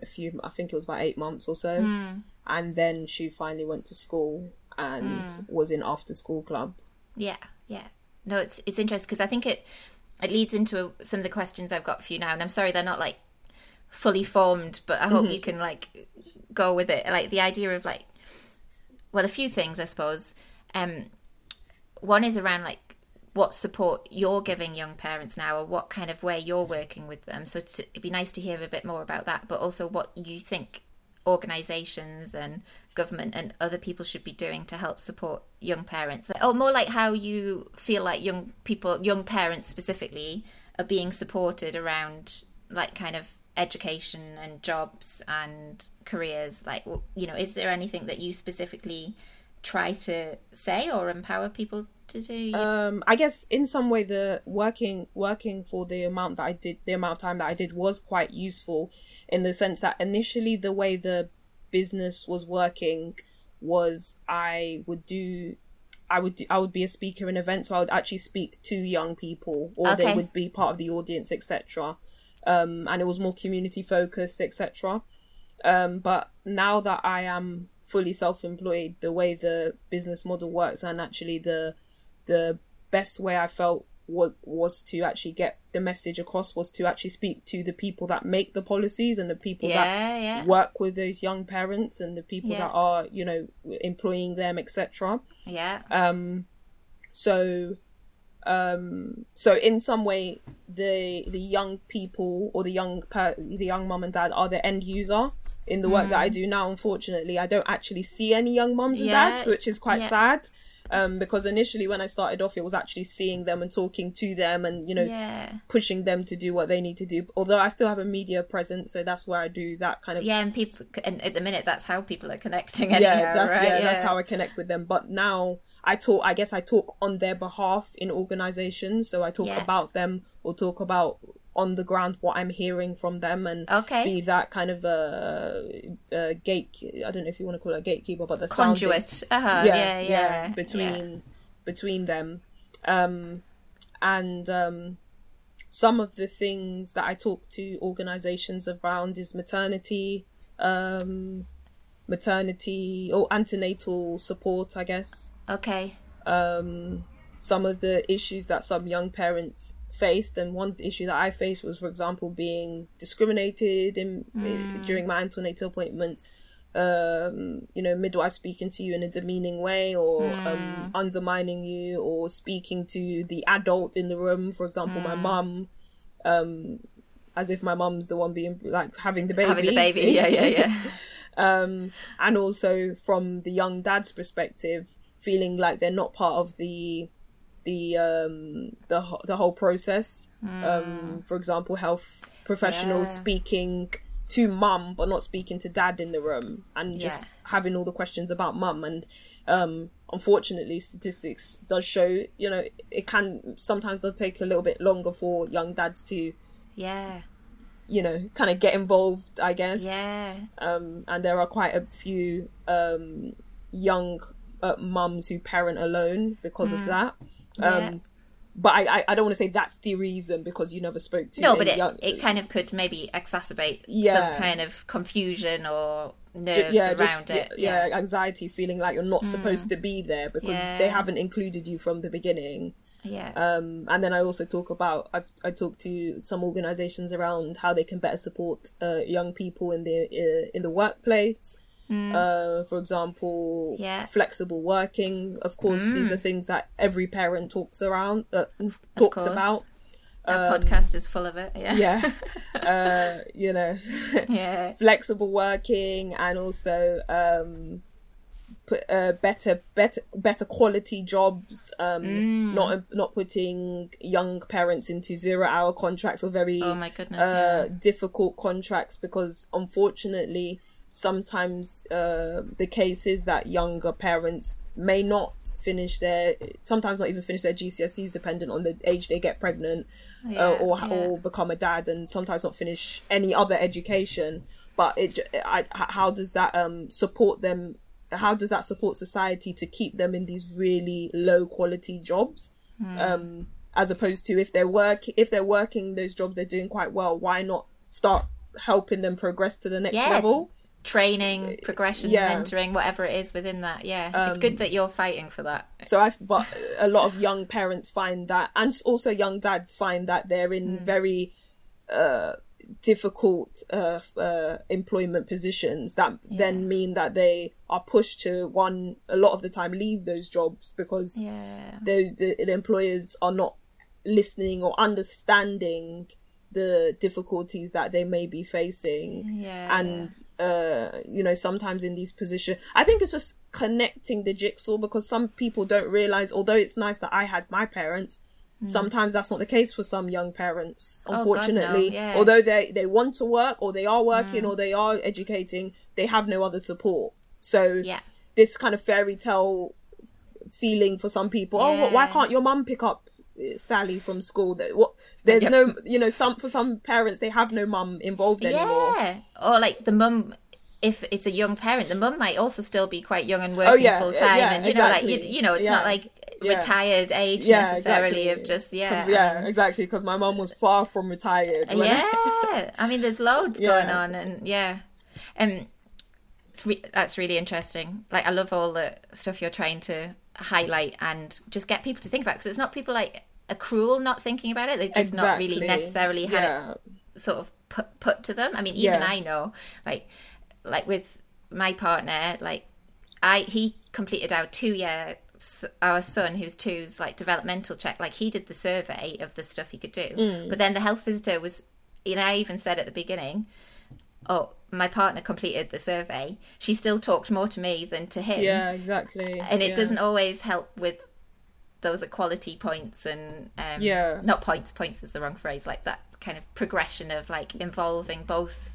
a few. I think it was about eight months or so, Mm. And then she finally went to school and Mm. was in after school club. Yeah, yeah. No, it's it's interesting because I think it it leads into some of the questions I've got for you now, and I'm sorry they're not like fully formed, but I hope Mm-hmm. you can like go with it. Like the idea of like, well, a few things I suppose. Um, one is around like what support you're giving young parents now, or what kind of way you're working with them. So it's, it'd be nice to hear a bit more about that, but also what you think organisations and government and other people should be doing to help support young parents, or more like how you feel like young people, young parents specifically, are being supported around like kind of education and jobs and careers. Like, you know, is there anything that you specifically try to say or empower people to do? um i guess in some way the working working for the amount that i did the amount of time that i did was quite useful in the sense that initially the way the business was working was i would do i would do, i would be a speaker in events so i would actually speak to young people or Okay. they would be part of the audience etc um and it was more community focused etc um but now that i am fully self-employed the way the business model works and actually the the best way I felt was was to actually get the message across was to actually speak to the people that make the policies and the people yeah, that yeah, work with those young parents and the people Yeah. that are you know employing them etc yeah, um so um so in some way the the young people or the young per- the young mum and dad are the end user in the work that I do now unfortunately I don't actually see any young mums and Mm. Dads which is quite yeah. sad um because initially when I started off it was actually seeing them and talking to them and you know yeah. pushing them to do what they need to do although I still have a media presence so that's where I do that kind of Yeah, and people, and at the minute, that's how people are connecting. yeah, that's right? yeah, that's how I connect with them. But now I talk. I guess I talk on their behalf in organizations. So I talk Yeah. about them or talk about on the ground what I'm hearing from them and Okay. be that kind of a, a gate. I don't know if you want to call it a gatekeeper, but the conduit. Uh-huh. Yeah, yeah, yeah. between between them um and um some of the things that i talk to organizations around is maternity um maternity or antenatal support i guess Okay. um some of the issues that some young parents faced and one issue that i faced was for example being discriminated in during my antenatal appointments um you know midwife speaking to you in a demeaning way or um undermining you or speaking to the adult in the room. For example my mum um as if my mum's the one being like having the baby Having the baby. Yeah, yeah, yeah. um, and also from the young dad's perspective, feeling like they're not part of the the um, the the whole process. Um, for example, health professionals Yeah. speaking to mum but not speaking to dad in the room, and just having all the questions about mum. And um, unfortunately, statistics does show you know it can sometimes does take a little bit longer for young dads to Yeah. you know kind of get involved. I guess Yeah. um, and there are quite a few um, young uh, mums who parent alone because of that. Um, Mm. Yeah. But I, I, I don't want to say that's the reason because you never spoke to No, but it, young, it kind of could maybe exacerbate Yeah. some kind of confusion or nerves yeah, around just, it. yeah, anxiety, feeling like you're not supposed to be there because Yeah. they haven't included you from the beginning. Yeah. Um, and then I also talk about I've I talk to some organisations around how they can better support uh, young people in the uh, in the workplace, Uh, for example, Yeah. flexible working. Of course, these are things that every parent talks around, uh, talks about. Our podcast is full of it. Yeah. Um, Yeah, uh, you know, Yeah. flexible working and also um, put, uh, better, better, better quality jobs. Um, Mm. Not not putting young parents into zero hour contracts or very Oh my goodness. uh, yeah. difficult contracts because unfortunately sometimes uh, the case is that younger parents may not finish their sometimes not even finish their GCSEs dependent on the age they get pregnant Yeah, uh, or yeah. or become a dad and sometimes not finish any other education but it I, how does that um support them how does that support society to keep them in these really low quality jobs Hmm. um as opposed to if they're work if they're working those jobs they're doing quite well why not start helping them progress to the next Yeah. level Training, progression, yeah. mentoring, whatever it is within that. Yeah. it's good that you're fighting for that. so I've, but a lot of young parents find that and also young dads find that they're in very uh difficult uh, uh employment positions that then mean that they are pushed to one a lot of the time leave those jobs because Yeah. the, the the employers are not listening or understanding the difficulties that they may be facing Yeah. and uh you know sometimes in these positions i think it's just connecting the jigsaw because some people don't realize although it's nice that i had my parents sometimes that's not the case for some young parents Hmm. Oh, God, no. unfortunately Yeah. Although they they want to work or they are working or they are educating they have no other support so Yeah. this kind of fairy tale feeling for some people. Oh, why can't your mum pick up Sally from school? That what? There's Yep. no, you know, some for some parents they have no mum involved anymore. Yeah. Or like the mum, if it's a young parent, the mum might also still be quite young and working Oh, yeah, full time. yeah, and you know, like you, you know, it's not Yeah. like Yeah. retired age Yeah, necessarily exactly. of just yeah. I yeah, mean, exactly. Because my mum was far from retired. yeah. I mean, there's loads Yeah. going on, and yeah, um, it's re- that's really interesting. Like, I love all the stuff you're trying to highlight and just get people to think about because it's not people like a cruel not thinking about it. They've just not really necessarily had it sort of put put to them. I mean, even Yeah. I know, like, like with my partner, like, I he completed our two year our son who's two's like developmental check. Like he did the survey of the stuff he could do, Mm. but then the health visitor was. You know, I even said at the beginning, "Oh, my partner completed the survey." She still talked more to me than to him Yeah, exactly. and it yeah. doesn't always help with those equality points and um, Yeah. not points points is the wrong phrase like that kind of progression of like involving both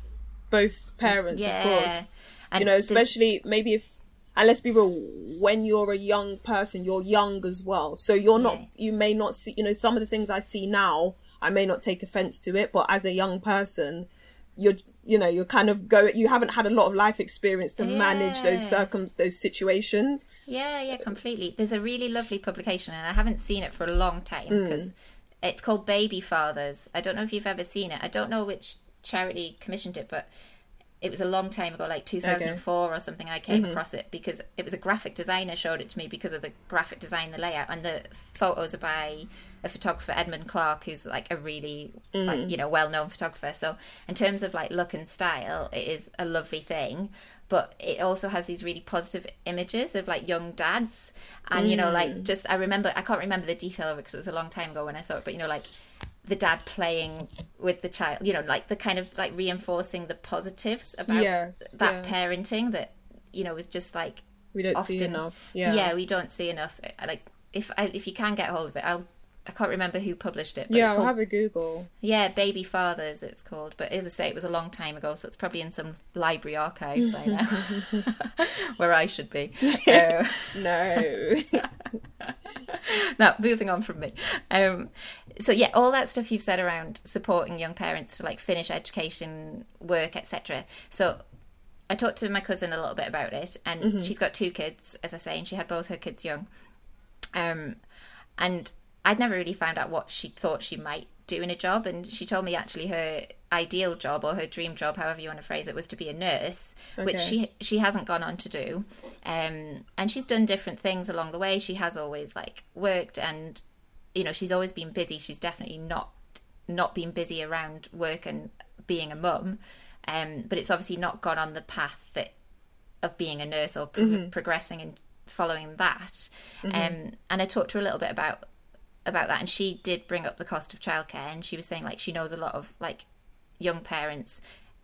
both parents, yeah of course. and you know, especially maybe if, and let's be real, when you're a young person, you're young as well. So you're not, Yeah. you may not see, you know, some of the things I see now, I may not take offense to it, but as a young person, you're, you know, you're kind of go, you haven't had a lot of life experience to manage those Yeah. circum, those situations. yeah yeah completely there's a really lovely publication and i haven't seen it for a long time Mm. because it's called baby fathers i don't know if you've ever seen it i don't know which charity commissioned it but it was a long time ago like 2004 or something i came mm-hmm. across it because it was a graphic designer showed it to me because of the graphic design the layout and the photos are by a photographer edmund clark who's like a really mm. like you know well-known photographer. So in terms of like look and style it is a lovely thing but it also has these really positive images of like young dads. And you know like mm. just i remember i can't remember the detail of it because it was a long time ago when i saw it but you know like the dad playing with the child you know like the kind of like reinforcing the positives about Yes, that yeah. parenting that you know was just like We don't see Often- enough. Yeah. yeah. we don't see enough like if I, if you can get hold of it i'll i can't remember who published it but Yeah, it's I'll called have a Google. yeah, Baby Fathers, it's called. But as I say, it was a long time ago, so it's probably in some library archive by now, where I should be. Uh, No. now, moving on from me. Um, so yeah, all that stuff you've said around supporting young parents to like finish education, work, etc. So I talked to my cousin a little bit about it, and she's got two kids, as I say, and she had both her kids young. Um, and I'd never really found out what she thought she might do in a job, and she told me actually her ideal job or her dream job, however you want to phrase it, was to be a nurse, which she she hasn't gone on to do. Um, and she's done different things along the way. She has always like worked, and you know she's always been busy. She's definitely not not been busy around work and being a mum. Um, but it's obviously not gone on the path that of being a nurse or pro- progressing and following that. Um, and I talked to her a little bit about about that, and she did bring up the cost of childcare, and she was saying like she knows a lot of like young parents.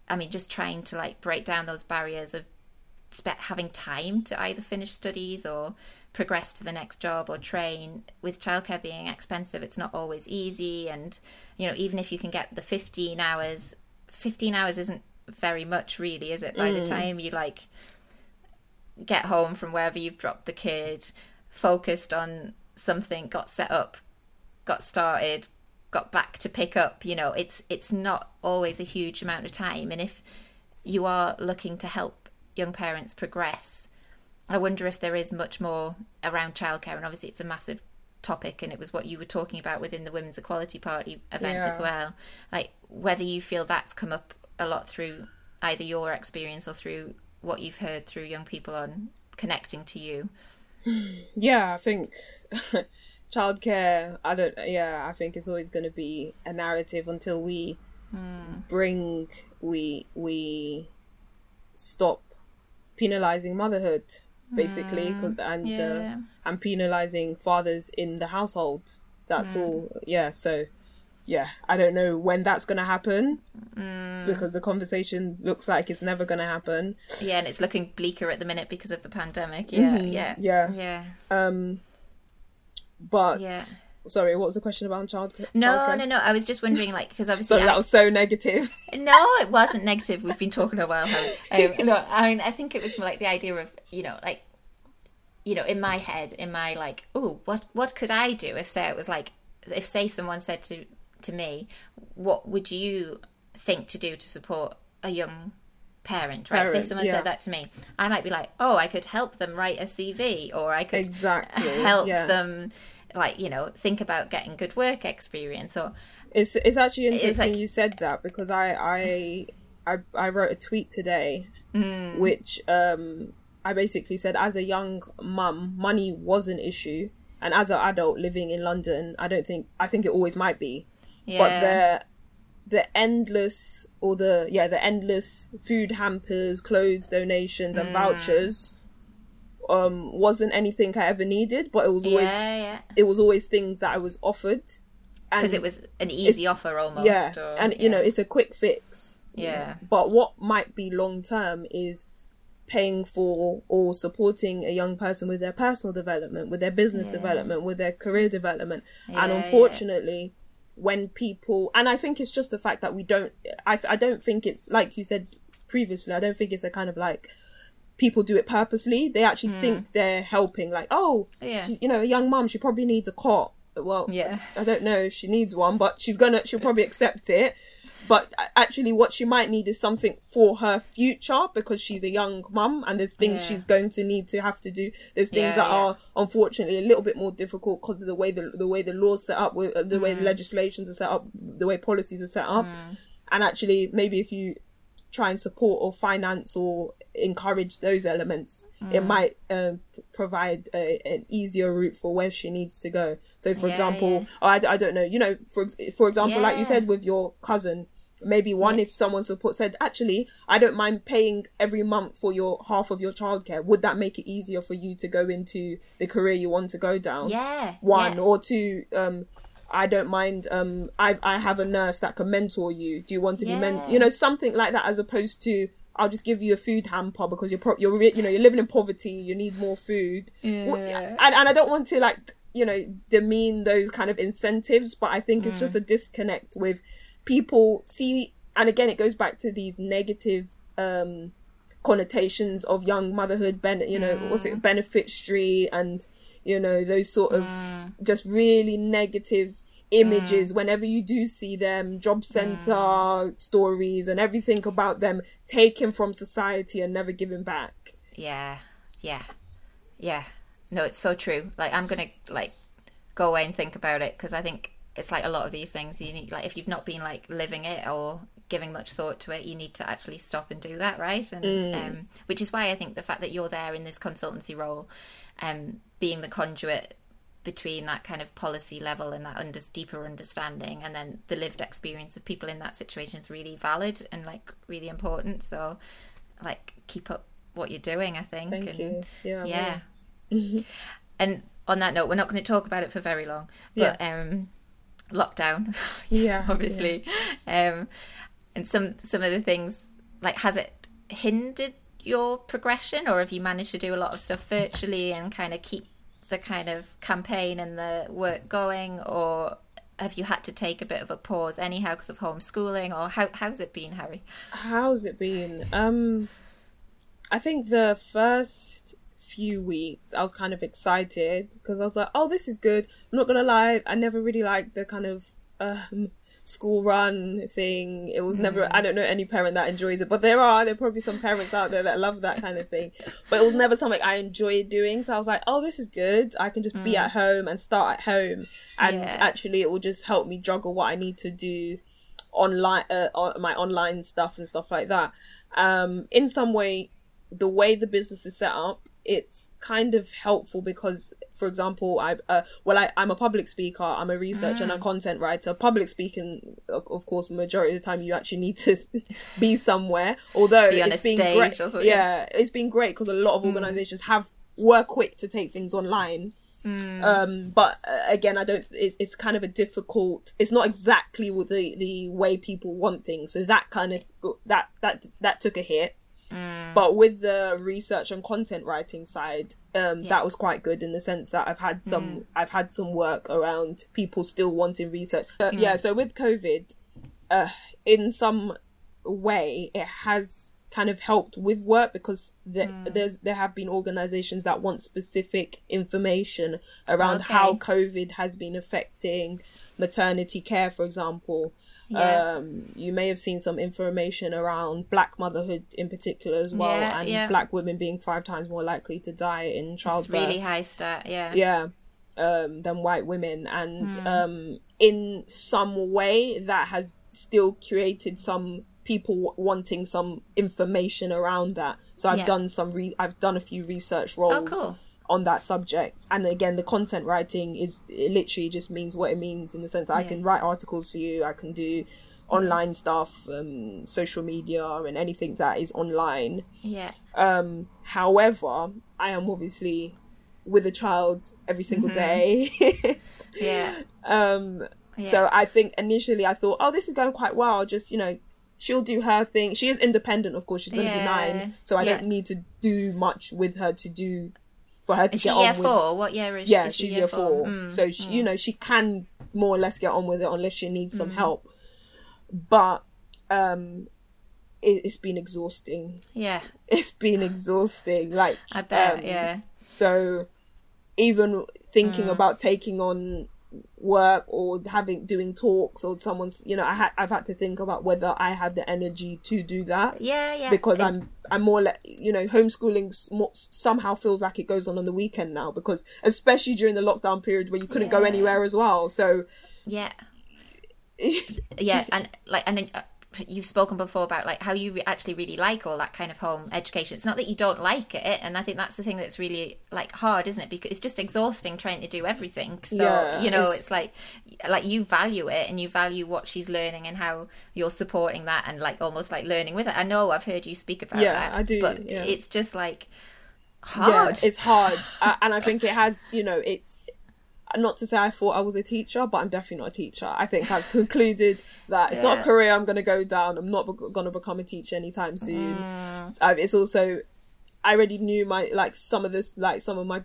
I mean, just trying to like break down those barriers of having time to either finish studies or progress to the next job or train with childcare being expensive it's not always easy and you know even if you can get the 15 hours 15 hours isn't very much really is it by the mm. time you like get home from wherever you've dropped the kid focused on something got set up got started got back to pick up you know it's it's not always a huge amount of time. And if you are looking to help young parents progress i wonder if there is much more around childcare. And obviously it's a massive topic and it was what you were talking about within the women's equality party event Yeah. as well. Like whether you feel that's come up a lot through either your experience or through what you've heard through young people on connecting to you. Yeah, I think childcare. I don't. Yeah, I think it's always going to be a narrative until we bring we we stop penalizing motherhood, basically, 'cause- and Yeah. uh, and penalizing fathers in the household. That's all. Yeah. So. Yeah, I don't know when that's going to happen because the conversation looks like it's never going to happen. Yeah, and it's looking bleaker at the minute because of the pandemic. Yeah, yeah, Mm-hmm. Yeah. yeah, Um, but yeah. sorry, what was the question about childcare? No, childcare? no, no. I was just wondering, like, because obviously, Sorry, I- that was so negative. no, it wasn't negative. We've been talking a while. Um, no, I mean, I think it was more like the idea of, you know, like, you know, in my head, in my like, oh, what, what could I do if, say, it was like, if say someone said to to me, what would you think to do to support a young parent? Right? say Parent, someone yeah. said that to me, I might be like, oh, I could help them write a CV, or I could Exactly, help yeah. them, like, you know, think about getting good work experience, or It's it's actually interesting like- you said that because I I I, I wrote a tweet today, Mm. which um I basically said as a young mum, money was an issue, and as an adult living in London, I don't think I think it always might be, yeah, but the the endless or the yeah the endless food hampers, clothes donations, Mm. and vouchers. Um, wasn't anything I ever needed, but it was always yeah, yeah. it was always things that I was offered. because it was an easy offer almost. yeah, or- and you know it's a quick fix. yeah, But what might be long term is paying for or supporting a young person with their personal development, with their business development, with their career development. and unfortunately, when people and I think it's just the fact that we don't. I I don't think it's like you said previously. I don't think it's a kind of like people do it purposely. They actually hmm. think they're helping. Like, oh. Yeah. she- you know, a young mum, she probably needs a cot. Well, Yeah. I don't know if she needs one, but she's gonna, she'll probably accept it. But actually, what she might need is something for her future because she's a young mum and there's things Yeah. she's going to need to have to do. There's things Yeah, that yeah. are unfortunately a little bit more difficult because of the way the the way the laws set up, uh, the Mm. way the legislations are set up, the way policies are set up. And actually, maybe if you try and support or finance or encourage those elements, Mm. it might p- provide a, an easier route for where she needs to go. So, for Yeah, example, yeah. oh, I, I don't know, you know, for for example, like you said with your cousin, maybe one if someone support said, actually, I don't mind paying every month for your half of your childcare. Would that make it easier for you to go into the career you want to go down? yeah, one yeah. or two um i don't mind um i i have a nurse that can mentor you do you want to be men you know something like that as opposed to i'll just give you a food hamper because you're pro- you're re- you know you're living in poverty you need more food Yeah. and, and i don't want to like you know demean those kind of incentives but i think it's just Mm. a disconnect with people see and again it goes back to these negative um connotations of young motherhood ben you know what's Mm. it benefit street and you know those sort of just really negative images whenever you do see them job center stories and everything about them taken from society and never given back yeah, yeah, yeah. No, it's so true. Like I'm gonna like go away and think about it because I think it's like a lot of these things you need like if you've not been like living it or giving much thought to it you need to actually stop and do that right and um which is why i think the fact that you're there in this consultancy role um being the conduit between that kind of policy level and that under deeper understanding and then the lived experience of people in that situation is really valid and like really important so like keep up what you're doing. I think. Thank and, you. Yeah. Yeah. and on that note, we're not going to talk about it for very long. But um, lockdown, Yeah. obviously, um, and some some of the things like has it hindered your progression, or have you managed to do a lot of stuff virtually and kind of keep the kind of campaign and the work going, or have you had to take a bit of a pause anyhow because of homeschooling, or how how's it been, Harry? How's it been? Um, I think the first few weeks I was kind of excited because I was like, "Oh, this is good." I'm not gonna lie, I never really liked the kind of um school run thing. It was never. I don't know any parent that enjoys it, but there are. There are probably some parents out there that love that kind of thing. But it was never something I enjoyed doing. So I was like, "Oh, this is good. I can just be at home and start at home, and Yeah. actually, it will just help me juggle what I need to do." online uh, on my online stuff and stuff like that um in some way the way the business is set up it's kind of helpful because for example i uh, well I, i'm a public speaker i'm a researcher and a content writer. Public speaking of, course majority of the time you actually need to be somewhere. Although Be it's been great yeah it's been great because a lot of organizations have were quick to take things online. Um but uh, again i don't it's, it's kind of a difficult it's not exactly what the the way people want things. So that kind of that that that took a hit but with the research and content writing side um that was quite good in the sense that i've had some i've had some work around people still wanting research. Uh, yeah so with covid uh in some way it has kind of helped with work because there, Hmm. there's there have been organizations that want specific information around Okay. how covid has been affecting maternity care for example Yeah. um you may have seen some information around black motherhood in particular as well Yeah, and yeah. black women being five times more likely to die in It's childbirth really high stat, yeah. yeah um than white women and Hmm. um in some way that has still created some people w- wanting some information around that so i've Yeah. done some re- i've done a few research roles Oh, cool. On that subject and again the content writing is it literally just means what it means in the sense that i can write articles for you i can do online stuff um social media and anything that is online Yeah. um, however, I am obviously with a child every single day. Yeah. um, So I think initially I thought, oh, this is going quite well. Just you know, she'll do her thing. She is independent, of course. She's going to Yeah. be nine, so I Yeah. don't need to do much with her to do for her to Is she get year on with. four? What year is she? Yeah, is she's year four, Mm, so she, you know she can more or less get on with it unless she needs Mm. some help. But um, it, it's been exhausting. Yeah, It's been exhausting. Like I bet. um, yeah. so even thinking Mm. about taking on work or having doing talks or someone's you know I had I've had to think about whether I have the energy to do that Yeah, yeah. because It- I'm I'm more like you know homeschooling more, somehow feels like it goes on on the weekend now because especially during the lockdown period where you couldn't go anywhere as well so Yeah. yeah, and like, and then, uh, you've spoken before about like how you re- actually really like all that kind of home education. It's not that you don't like it, and I think that's the thing that's really like hard, isn't it? Because it's just exhausting trying to do everything. So Yeah, you know, it's- it's... like like you value it and you value what she's learning and how you're supporting that and like almost like learning with it. I know I've heard you speak about Yeah, that. I do, but yeah. it's just like hard. Yeah, it's hard, uh, and I think it has. You know, it's not to say I thought I was a teacher, but I'm definitely not a teacher. I think I've concluded that it's not a career I'm going to go down. I'm not going to become a teacher anytime soon. Uh, it's also I already knew my like some of this like some of my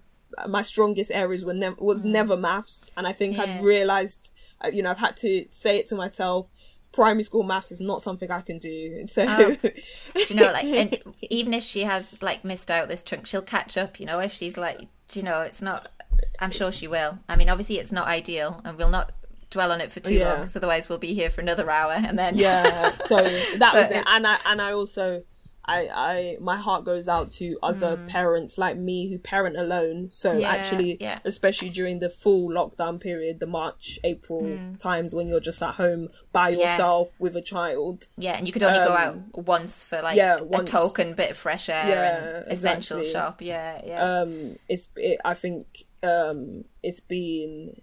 my strongest areas were never was never maths, and I think Yeah. I've realized. uh, You know, I've had to say it to myself. Primary school maths is not something I can do. So, Oh. Do you know, like, and even if she has like missed out this chunk, she'll catch up. You know, if she's like, do you know, it's not. I'm sure she will. I mean, obviously, it's not ideal, and we'll not dwell on it for too Yeah. long, because otherwise, we'll be here for another hour, and then yeah so that was it it's- and i and i also I, I my heart goes out to other parents like me who parent alone so Mm. Yeah, actually yeah. especially during the full lockdown period the march april Mm. times when you're just at home by Yeah. yourself with a child yeah, and you could only go out Um, once for like yeah, a token bit of fresh air Yeah, and essential exactly. shop. Yeah, yeah, um it's it, i think um it's been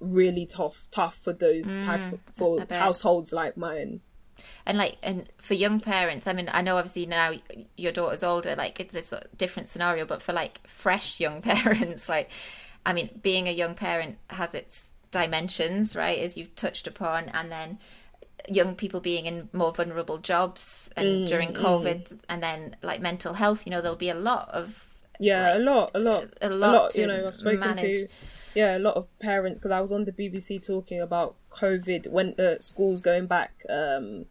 really tough tough for those type of, for Mm, households like mine. And like and for young parents i mean i know obviously now your daughter's older like it's a sort of different scenario but for like fresh young parents like i mean being a young parent has its dimensions right as you've touched upon and then young people being in more vulnerable jobs and Mm, during covid and then like mental health you know there'll be a lot of Yeah, like, a lot, a lot, a lot You know, I've spoken manage. to yeah a lot of parents because I was on the BBC talking about COVID when uh, schools going back. Um,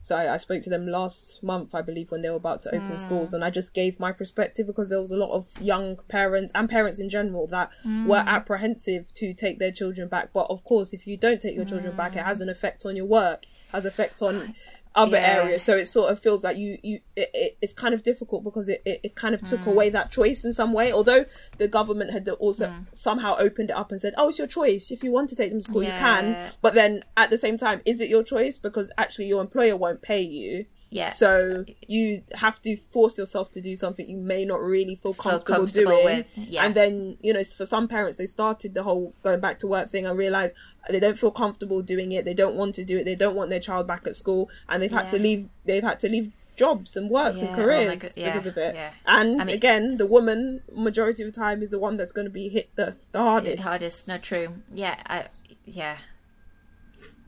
so I, I spoke to them last month, I believe, when they were about to open Mm. schools, and I just gave my perspective because there was a lot of young parents and parents in general that Mm. were apprehensive to take their children back. But of course, if you don't take your children back, it has an effect on your work, has effect on other Yeah. areas. So it sort of feels like you you it, it, it's kind of difficult because it, it, it kind of Mm. took away that choice in some way. Although the government had also Mm. somehow opened it up and said, "Oh, it's your choice. If you want to take them to school, you can." But then at the same time, is it your choice because actually your employer won't pay you? Yeah So you have to force yourself to do something you may not really feel Feel comfortable, comfortable doing. with, yeah. And then, you know, for some parents, they started the whole going back to work thing and realized they don't feel comfortable doing it. They don't want to do it. They don't want their child back at school, and they've had to leave. They've had to leave jobs and works Yeah, and oh careers yeah, because of it. yeah. And I mean- again, the woman majority of the time is the one that's going to be hit the the hardest. the hardest no true yeah i yeah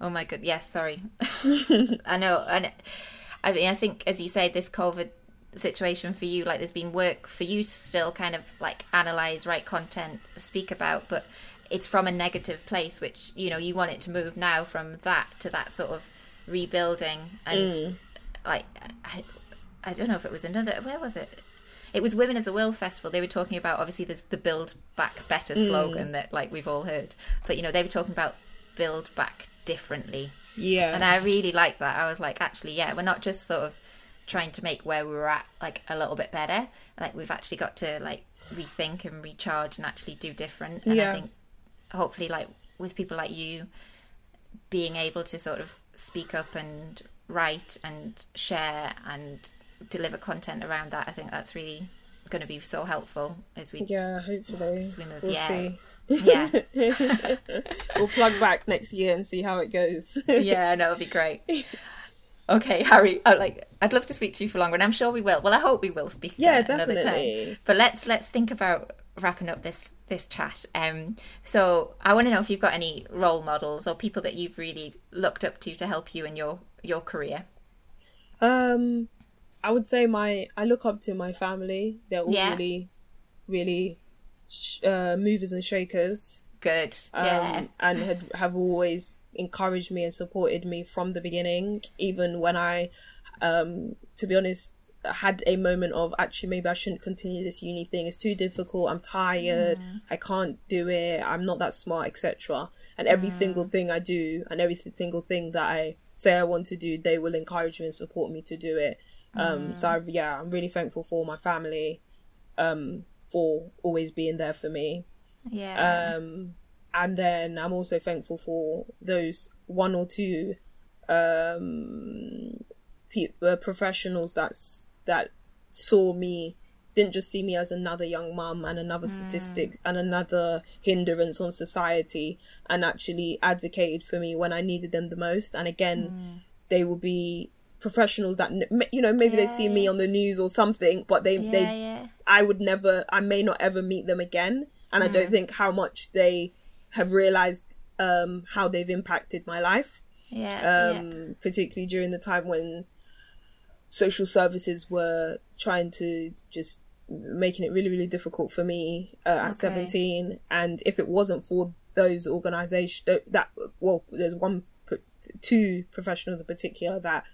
oh my god yes sorry i know and i mean i think as you say this covid situation for you like there's been work for you to still kind of like analyze write content speak about but it's from a negative place which you know you want it to move now from that to that sort of rebuilding and mm. like I, I don't know if it was another where was it? It was Women of the World Festival. They were talking about obviously there's the Build Back Better mm. slogan that like we've all heard, but you know they were talking about build back differently, Yeah. and I really liked that. I was like, actually, yeah, we're not just sort of trying to make where we were at like a little bit better. Like we've actually got to like rethink and recharge and actually do different. And Yeah. I think hopefully like with people like you being able to sort of speak up and write and share and deliver content around that, I think that's really going to be so helpful as we yeah, hopefully. Swim of- we'll yeah. see. Yeah We'll plug back next year and see how it goes. yeah no it'll be great. Okay, Harry, I like I'd love to speak to you for longer, and I'm sure we will. Well, I hope we will speak Yeah, again another definitely. time. But let's let's think about wrapping up this this chat. Um, so I want to know if you've got any role models or people that you've really looked up to to help you in your your career. Um, I would say my I look up to my family. They're all Yeah. really, really uh, movers and shakers. Good. Um, yeah. and had, have always encouraged me and supported me from the beginning, even when I, um, to be honest, had a moment of actually maybe I shouldn't continue this uni thing. It's too difficult. I'm tired. I can't do it. I'm not that smart, etc. And every single thing I do and every single thing that I say I want to do, they will encourage me and support me to do it. Um, so I, yeah, I'm really thankful for my family, um, for always being there for me. yeah. Um, and then I'm also thankful for those one or two um, pe- uh, professionals that's that saw me didn't just see me as another young mum and another statistic and another hindrance on society and actually advocated for me when I needed them the most and again they will be professionals that you know maybe they've seen me on the news or something but they yeah, they yeah. I would never, I may not ever meet them again. And I Mm. don't think how much they have realized um, how they've impacted my life, Yeah. um, particularly during the time when social services were trying to just making it really, really difficult for me uh, at Okay. 17. And if it wasn't for those organizations, that, well, there's one, two professionals in particular that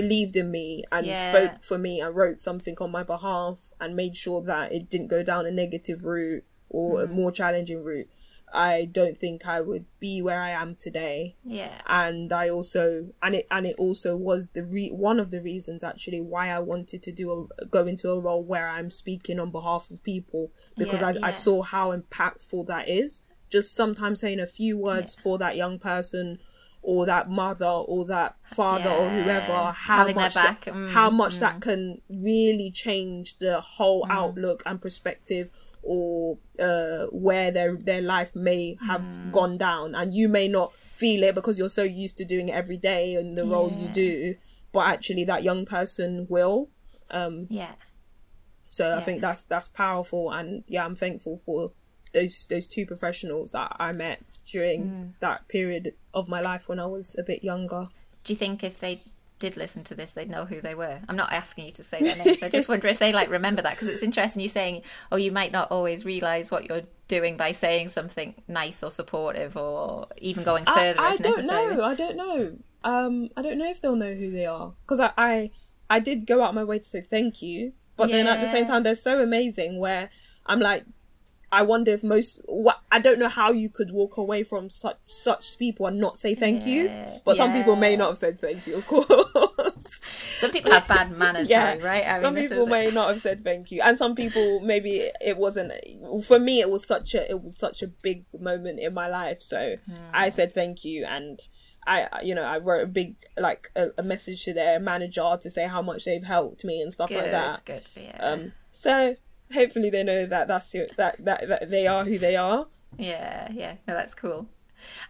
believed in me and Yeah. spoke for me and wrote something on my behalf and made sure that it didn't go down a negative route or a Mm. more challenging route, I don't think I would be where I am today. yeah. And I also and it and it also was the re- one of the reasons actually why I wanted to do a go into a role where I'm speaking on behalf of people because Yeah, I, yeah. I saw how impactful that is. Just sometimes saying a few words for that young person or that mother or that father or whoever how Having their much that- mm, how much that can really change the whole Mm. outlook and perspective or uh, where their their life may have Mm. gone down and you may not feel it because you're so used to doing it every day and the role you do but actually that young person will um Yeah. so i think that's that's powerful and yeah i'm thankful for those those two professionals that i met during Mm. that period of my life when i was a bit younger Do you think if they did listen to this, they'd know who they were? I'm not asking you to say their names. I just wonder if they like remember that because it's interesting you saying, oh, you might not always realize what you're doing by saying something nice or supportive or even going I, further I if don't necessary. know. I don't know. Um, I don't know if they'll know who they are because I, I, I did go out my way to say thank you, but then at the same time they're so amazing. Where I'm like, I wonder if most. What I don't know how you could walk away from such such people and not say thank Yeah. you. But some people may not have said thank you, of course. Some people have bad manners, yeah, right? I mean, some people may not have said thank you, and some people maybe it wasn't. For me, it was such a it was such a big moment in my life, so Hmm. I said thank you, and I you know I wrote a big like a, a message to their manager to say how much they've helped me and stuff good, like that. good, yeah. Um, so hopefully they know that that's who- that that that they are who they are. Yeah, yeah. No, that's cool.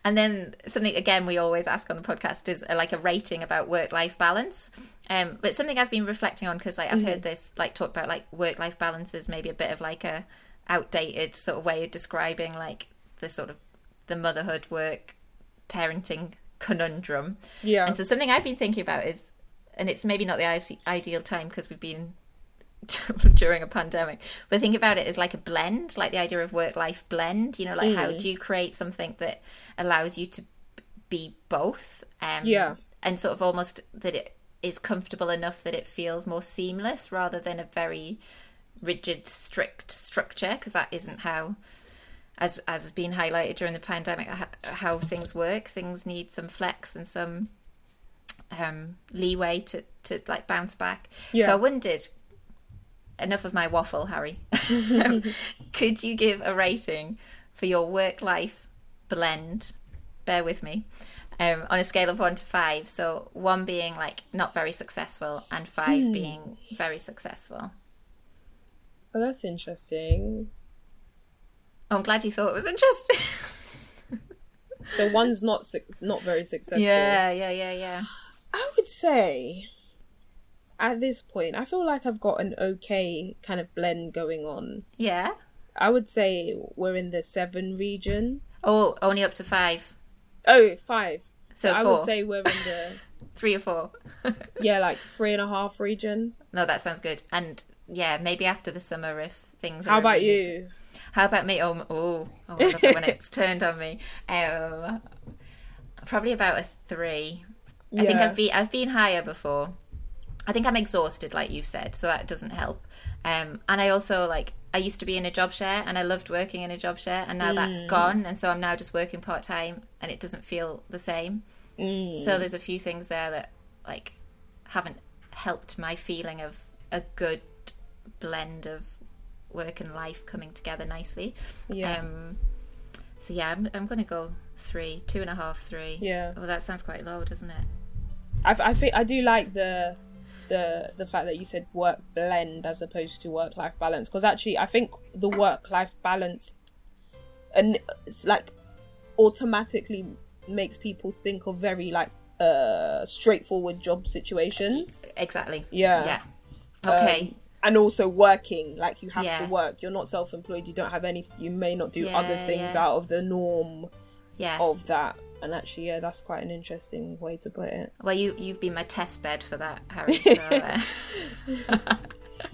And then something again we always ask on the podcast is uh, like a rating about work life balance. Um, but something I've been reflecting on because like I've heard this like talked about like work life balance is maybe a bit of like a outdated sort of way of describing like the sort of the motherhood work parenting conundrum. Yeah. And so something I've been thinking about is, and it's maybe not the ideal time because we've been during a pandemic, but think about it as like a blend, like the idea of work life blend. You know, like how do you create something that allows you to be both? Um, Yeah. And sort of almost that it is comfortable enough that it feels more seamless rather than a very rigid, strict structure, because that isn't how as as has been highlighted during the pandemic, how things work. Things need some flex and some um, leeway to to like bounce back. Yeah. So I wondered. Enough of my waffle, Harry. Um, Could you give a rating for your work life blend? Bear with me. Um, on a scale of one to five, so one being like not very successful, and five being very successful. Oh, that's interesting. Oh, I'm glad you thought it was interesting. So one's not su- not very successful. yeah, yeah, yeah, yeah. I would say at this point, I feel like I've got an okay kind of blend going on. Yeah. I would say we're in the seven region. Oh, only up to five. Oh, five. So I four. would say we're in the Three or four. yeah, like three and a half region. no, that sounds good. And yeah, maybe after the summer if things. How about really- you? How about me? Oh, oh, oh I love it when it's turned on me. Um, probably about a three. Yeah. I think I've been I've been higher before. I think I'm exhausted, like you've said, so that doesn't help. Um, and I also like I used to be in a job share, and I loved working in a job share, and now Mm. that's gone, and so I'm now just working part time, and it doesn't feel the same. Mm. So there's a few things there that like haven't helped my feeling of a good blend of work and life coming together nicely. Yeah. Um, so yeah, I'm, I'm going to go three, two and a half, three. Yeah. Oh, that sounds quite low, doesn't it? I, I think I do like the the the fact that you said work blend as opposed to work life balance because actually I think the work life balance and it's like automatically makes people think of very like uh straightforward job situations. Exactly. Yeah. Yeah. Okay. Um, and also working like you have Yeah. to work you're not self-employed you don't have any you may not do other things yeah. out of the norm yeah. of that and actually yeah that's quite an interesting way to put it Well, you you've been my test bed for that, Harry. So, uh...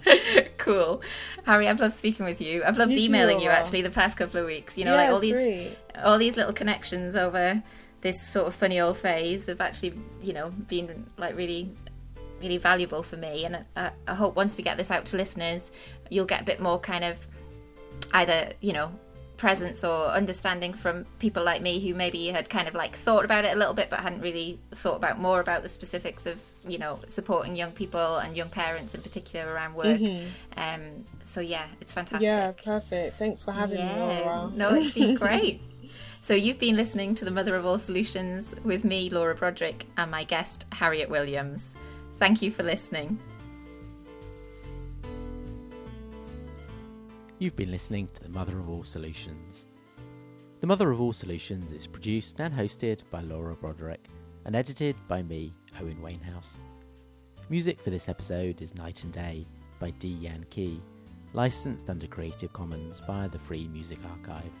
cool, Harry. I've loved speaking with you. I've loved You emailing you actually the past couple of weeks. You know, Yeah, like all these sweet. all these little connections over this sort of funny old phase have actually you know been like really really valuable for me and I, I hope once we get this out to listeners you'll get a bit more kind of either you know presence or understanding from people like me who maybe had kind of like thought about it a little bit but hadn't really thought about more about the specifics of you know supporting young people and young parents in particular around work um so yeah it's fantastic yeah perfect thanks for having me Laura. no, it's been great. So you've been listening to the Mother of All Solutions with me, Laura Broderick, and my guest, Harriet Williams. Thank you for listening. You've been listening to the Mother of All Solutions. The Mother of All Solutions is produced and hosted by Laura Broderick and edited by me, Owen Wainhouse. Music for this episode is Night and Day by Dee Yan-Key, licensed under Creative Commons via the Free Music Archive.